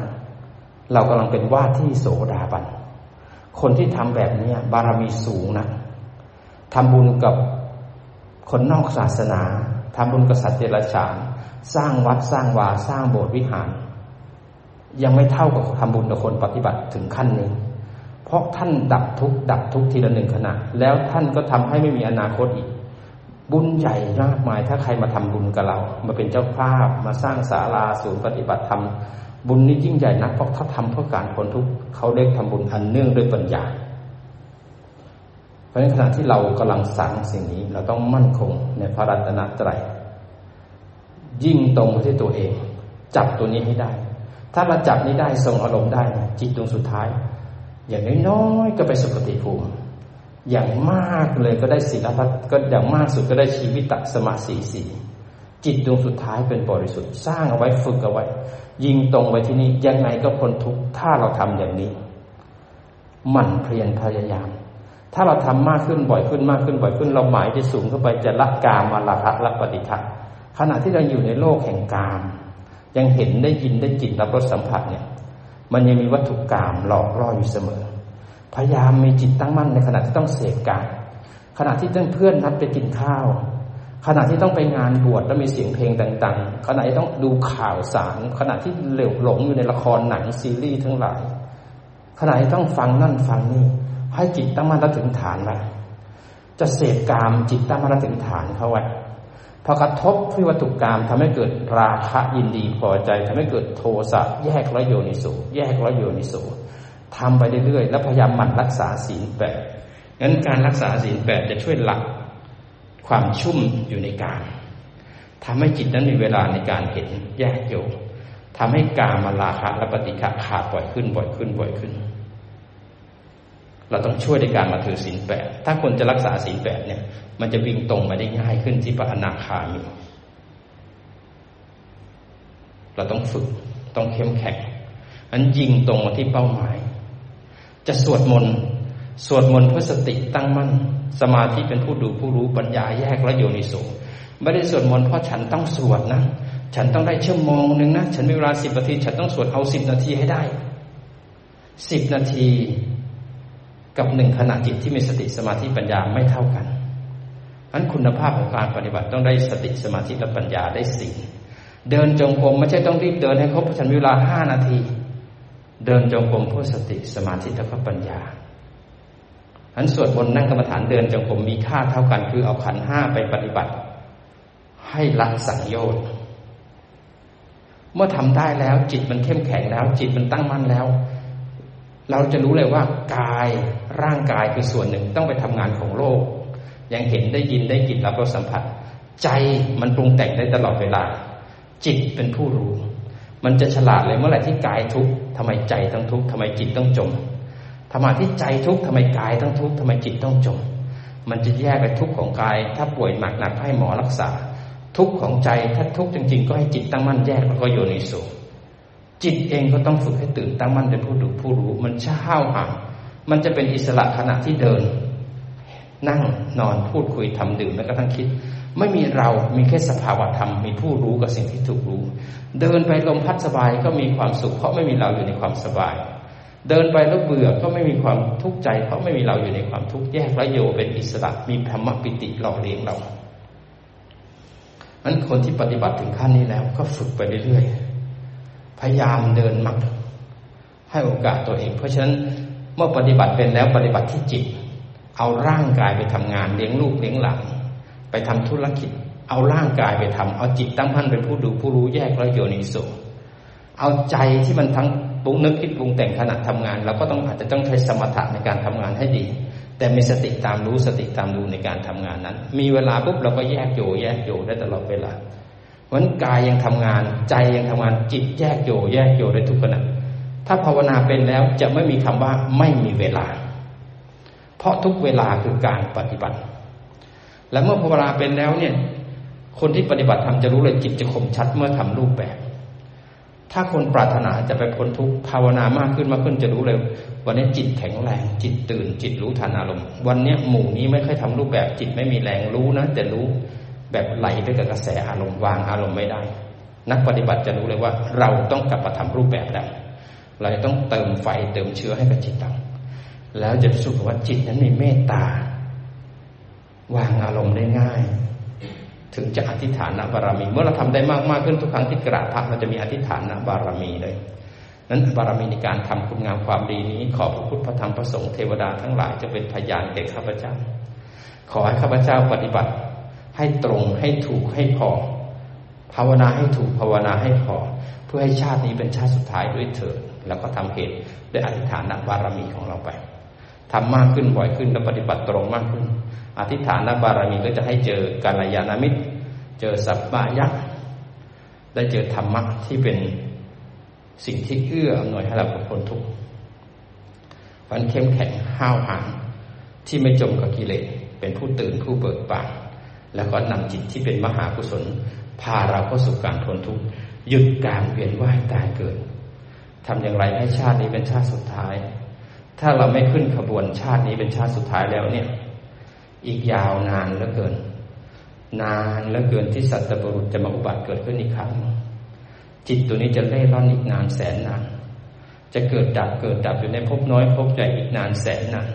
เรากำลังเป็นว่าที่โสดาบัน คนที่ทำแบบนี้บารมีสูงนะทำบุญกับคนนอกศาสนาทำบุญกับสัตว์เดรัจฉานสร้างวัดสร้างวาสร้างโบสถ์วิหาร ยังไม่เท่ากับทำบุญกับคนปฏิบัติถึงขั้นนี้ เพราะท่านดับทุกดับทุกทีละหนึ่งขณะ แล้วท่านก็ทำให้ไม่มีอนาคตอีก บุญใหญ่มากมาย ถ้าใครมาทำบุญกับเรา มาเป็นเจ้าภาพมาสร้างศาลาศูนย์ปฏิบัติธรรม บุญนี้ยิ่งใหญ่นักเพราะถ้าทำเพื่อการพ้นทุกข์เขาเรียกทำบุญอันเนื่องด้วยปัญญา เพราะในขณะที่เรากำลังสั่งสิ่งนี้เราต้องมั่นคงในพระรัตนตรัยยิ่งตรงที่ตัวเอง จับตัวนี้ให้ได้ ถ้าเราจับนี้ได้ทรงอารมณ์ได้จิตดวงสุดท้าย อย่างน้อยๆก็ไปสุคติภูมิอย่างมากเลยก็ได้ศีลพัฒก็อย่างมากสุดก็ได้ชีวิตสมาสีสี จิตดวงสุดท้ายเป็นบริสุทธิ์ สร้างเอาไว้ฝึกเอาไว้ ยิงตรงไว้ที่นี่ยังไงก็พ้นทุกข์ถ้าเราทำอย่างนี้หมั่นเพียรพยายาม ถ้าเราทำมากขึ้นบ่อยขึ้นมากขึ้นบ่อยขึ้น เราหมายจะสูงเข้าไปจะละกามาละทะละปฏิทัศขณะที่เราอยู่ในโลกแห่งกาม ยังเห็นได้ยินได้จิตรับรสสัมผัสเนี่ย มันยังมีวัตถุกรรมหลอกล่ออยู่เสมอ พยายามมีจิตตั้งมั่นในขณะที่ต้องเสพกามขณะที่เพื่อนนัดไปกินข้าว ขณะที่ต้องไปงานบวชแล้วมีเสียงเพลงต่างๆ ขณะที่ต้องดูข่าวสาร ขณะที่เหลวหลงอยู่ในละครหนังซีรีส์ทั้งหลาย ขณะที่ต้องฟังนั่นฟังนี่ ให้จิตตั้งมั่นแล้วถึงฐานไว้จะเสพกามจิตตั้งมั่นแล้วถึงฐานเขาไว้พอกระทบที่วัตถุกรรมทำให้เกิดราคะยินดีพอใจทำให้เกิดโทสะแยกระโยนิสูแยกระโยนิสูทำไปเรื่อยๆ แล้วพยายามหมั่นรักษาศีลแปดงั้นการรักษาศีลแปดจะช่วยหลัก ความชุ่มอยู่ในกามทำให้จิตนั้นมีเวลาในการเห็นแยกโยทำให้กามาลาคะและปฏิฆะขาดบ่อยขึ้นบ่อยขึ้นบ่อยขึ้น เราต้องช่วยในการมาถือศีลแปดถ้าคนจะรักษาศีลแปดเนี่ย มันจะวิ่งตรงมาได้ง่ายขึ้นที่พระอนาคามีเราต้องฝึกต้องเข้มแข็งอันยิงตรงมาที่เป้าหมาย จะสวดมนต์สวดมนต์เพื่อสติตั้งมั่น สมาธิเป็นผู้ดูผู้รู้ปัญญาแยกและโยนิโสไม่ได้สวดมนต์เพราะฉันต้องสวดนะ ฉันต้องได้ชั่วโมงหนึ่งนะ ฉันมีเวลาสิบนาที ฉันต้องสวดเอาสิบนาทีให้ได้สิบนาทีกับหนึ่งขณะจิตที่มีสติสมาธิปัญญาไม่เท่ากันอันคุณภาพของการปฏิบัติต้องได้สติสมาธิและปัญญาได้สี่เดินจงกรมไม่ใช่ต้องรีบเดินให้ครบฉันมีเวลาห้านาที เดินจงกรมเพื่อสติสมาธิและปัญญา อันสวดมนต์นั่งกรรมฐานเดินจงกรมมีค่าเท่ากัน คือเอาขันห้าไปปฏิบัติ ให้ละสังโยชน์เมื่อทำได้แล้ว จิตมันเข้มแข็งแล้ว จิตมันตั้งมั่นแล้ว เราจะรู้เลยว่ากายร่างกายคือส่วนหนึ่งต้องไปทำงานของโลก ยังเห็นได้ยินได้กลิ่นรับรสสัมผัส ใจมันปรุงแต่งได้ตลอดเวลา จิตเป็นผู้รู้ มันจะฉลาดเลยเมื่อไหร่ที่กายทุกข์ทำไมใจต้องทุกข์ทำไมจิตต้องจม ทำไมที่ใจทุกข์ทำไมกายต้องทุกข์ทำไมจิตต้องจม มันจะแยกไปทุกข์ของกาย ถ้าป่วยหนักหนักให้หมอรักษา ทุกข์ของใจถ้าทุกข์จริง ๆ ก็ให้จิตตั้งมั่นแยกแล้วก็โยนิโสจิตเองก็ต้องฝึกให้ตื่นตั้งมั่นเป็นผู้ดูผู้รู้ มันช้าห่างมันจะเป็นอิสระขณะที่เดิน นั่งนอนพูดคุยทำดื่มแล้วก็ทั้งคิด ไม่มีเรา มีแค่สภาวะธรรม มีผู้รู้กับสิ่งที่ถูกรู้ เดินไปลมพัดสบายก็มีความสุข เพราะไม่มีเราอยู่ในความสบาย เดินไปแล้วเบื่อก็ไม่มีความทุกข์ใจ เพราะไม่มีเราอยู่ในความทุกข์แยกระโยเป็นอิสระมีธรรมปิติหล่อเลี้ยงเรานั้นคนที่ปฏิบัติถึงขั้นนี้แล้วก็ฝึกไปเรื่อยๆ พยายามเดินมักให้โอกาสตัวเอง เพราะฉะนั้นเมื่อปฏิบัติเป็นแล้วปฏิบัติที่จิต เอาร่างกายไปทำงานเลี้ยงลูกเลี้ยงหลานไปทำธุรกิจ เอาร่างกายไปทำเอาจิตตั้งมั่นเป็นผู้ดูผู้รู้แยกระโยนิโสเอาใจที่มันทั้ง ปรุงนึกคิดปรุงแต่งขณะทำงานเราก็ต้องอาจจะต้องใช้สมถะในการทำงานให้ดี แต่มีสติตามรู้สติตามรู้ในการทำงานนั้น มีเวลาปุ๊บเราก็แยกโยแยกโยได้ตลอดเวลาวันกายยังทำงาน ใจยังทำงานจิตแยกโยแยกโยได้ทุกขณะถ้าภาวนาเป็นแล้วจะไม่มีคำว่าไม่มีเวลา เพราะทุกเวลาคือการปฏิบัติ และเมื่อภาวนาเป็นแล้วเนี่ย คนที่ปฏิบัติทำจะรู้เลยจิตจะคมชัดเมื่อทำรูปแบบ ถ้าคนปรารถนาจะไปพ้นทุกข์ภาวนามากขึ้นมากขึ้นจะรู้เลย วันนี้จิตแข็งแรง จิตตื่น จิตรู้ทันอารมณ์ วันนี้หมู่นี้ไม่ค่อยทำรูปแบบจิตไม่มีแรงรู้นะแต่รู้แบบไหลไปกับกระแสอารมณ์วางอารมณ์ไม่ได้ นักปฏิบัติจะรู้เลยว่า เราต้องกลับมาทำรูปแบบแล้วเราต้องเติมไฟเติมเชื้อให้กับจิตเราแล้วจะสุขว่าจิตนั้นมีเมตตาวางอารมณ์ได้ง่าย ถึงจะอธิษฐานบารมี เมื่อเราทำได้มากมากขึ้นทุกครั้งที่กราบพระเราจะมีอธิษฐานบารมีเลย นั้นบารมีในการทำคุณงามความดีนี้ ขอพระพุทธพระธรรมพระสงฆ์เทวดาทั้งหลายจะเป็นพยานแก่ข้าพเจ้า ขอให้ข้าพเจ้าปฏิบัติ ให้ตรงให้ถูกให้พอ ภาวนาให้ถูกภาวนาให้พอ เพื่อให้ชาตินี้เป็นชาติสุดท้ายด้วยเถิดแล้วก็ทำเหตุด้วยอธิษฐานบารมีของเราไปทำมากขึ้นบ่อยขึ้นแล้วปฏิบัติตรงมากขึ้น อธิษฐานบารมีก็จะให้เจอการยานามิตร เจอสัพพายักษ์ได้เจอธรรมะที่เป็นสิ่งที่เอื้ออำนวยให้เราพ้นทุกข์ฟันเข้มแข็งห้าวหาญที่ไม่จมกับกิเลสเป็นผู้ตื่นผู้เบิกบานแล้วก็นำจิตที่เป็นมหากุศล พาเราเข้าสู่การพ้นทุกข์หยุดการเวียนว่ายตายเกิดทำอย่างไรให้ชาตินี้เป็นชาติสุดท้าย ถ้าเราไม่ขึ้นขบวนชาตินี้เป็นชาติสุดท้ายแล้วเนี่ย อีกยาวนานเหลือเกิน นานเหลือเกินที่สัตว์บรุษจะมาอุบัติเกิดขึ้นอีกครั้ง จิตตัวนี้จะเล่ร่อนอีกนานแสนนาน จะเกิดดับเกิดดับอยู่ในภพน้อยภพใหญ่อีกนานแสนนาน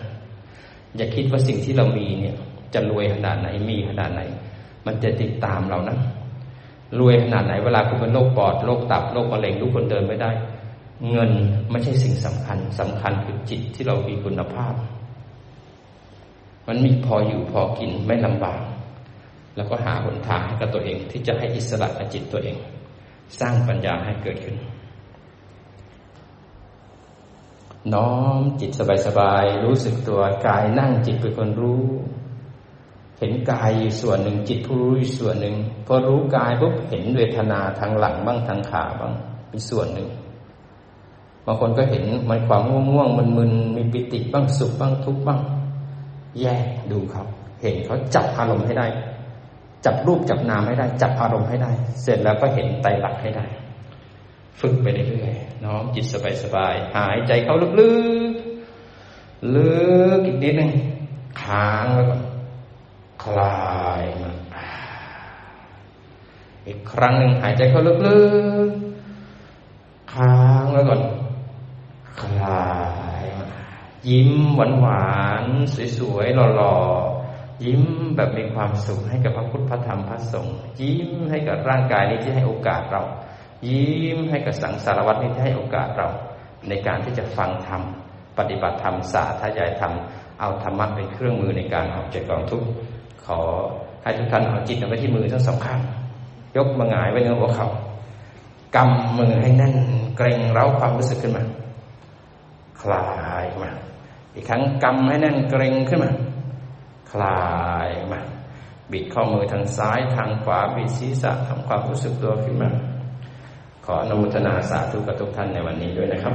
อย่าคิดว่าสิ่งที่เรามีเนี่ย จะรวยขนาดไหนมีขนาดไหน มันจะติดตามเรานะรวยขนาดไหนเวลาคุณเป็นโรคปอดโรคตับโรคมะเร็งทุกคนเดินไม่ได้ เงินไม่ใช่สิ่งสำคัญสำคัญคือจิตที่เรามีคุณภาพ มันมีพออยู่พอกินไม่ลำบาก แล้วก็หาหนทางให้กับตัวเองที่จะให้อิสระจิตตัวเอง สร้างปัญญาให้เกิดขึ้น น้อมจิตสบายๆรู้สึกตัวกายนั่งจิตเป็นคนรู้เห็นกายอยู่ส่วนหนึ่งจิตผู้รู้อยู่ส่วนหนึ่งพอรู้กายปุ๊บเห็นเวทนาทางหลังบ้างทางขาบ้างเป็นส่วนหนึ่งบางคนก็เห็นมันความง่วงง่วงมันมึนมีปิติบ้างสุขบ้างทุกข์บ้าง แยกดูเขาเห็นเขาจับอารมณ์ให้ได้ จับรูปจับนามให้ได้ จับอารมณ์ให้ได้ เสร็จแล้วก็เห็นไตรลักษณ์ให้ได้ ฝึกไปเรื่อยๆน้อมจิตสบายๆหายใจเข้าลึกๆลึกอีกนิดนึงค้างแล้วก็คลายมาอีกครั้งหนึ่งหายใจเข้าลึกๆค้างแล้วก่อนคลาย ยิ้มหวานหวานสวยๆหล่อๆยิ้มแบบมีความสุขให้กับพระพุทธพระธรรมพระสงฆ์ยิ้มให้กับร่างกายนี้ที่ให้โอกาสเรา ยิ้มให้กับสังสารวัตนี้ที่ให้โอกาสเรา ในการที่จะฟังธรรมปฏิบัติธรรมสาธยายธรรมเอาธรรมะเป็นเครื่องมือในการออกจากกองทุกข์ขอให้ทุกท่านเอาจิตเอาไว้ที่มือทั้งสองข้างยกมือหงายไว้เหนือหัวเขา่ากำมือให้แน่นเกรงเร้าความรู้สึกขึ้นมา คลายมา อีกครั้งกำให้แน่นเกรงขึ้นมา คลายมาบิดข้อมือทางซ้ายทางขวาบิดศีรษะทำความรู้สึกตัวขึ้นมา ขออนุโมทนาสาธุกับทุกท่านในวันนี้ด้วยนะครับ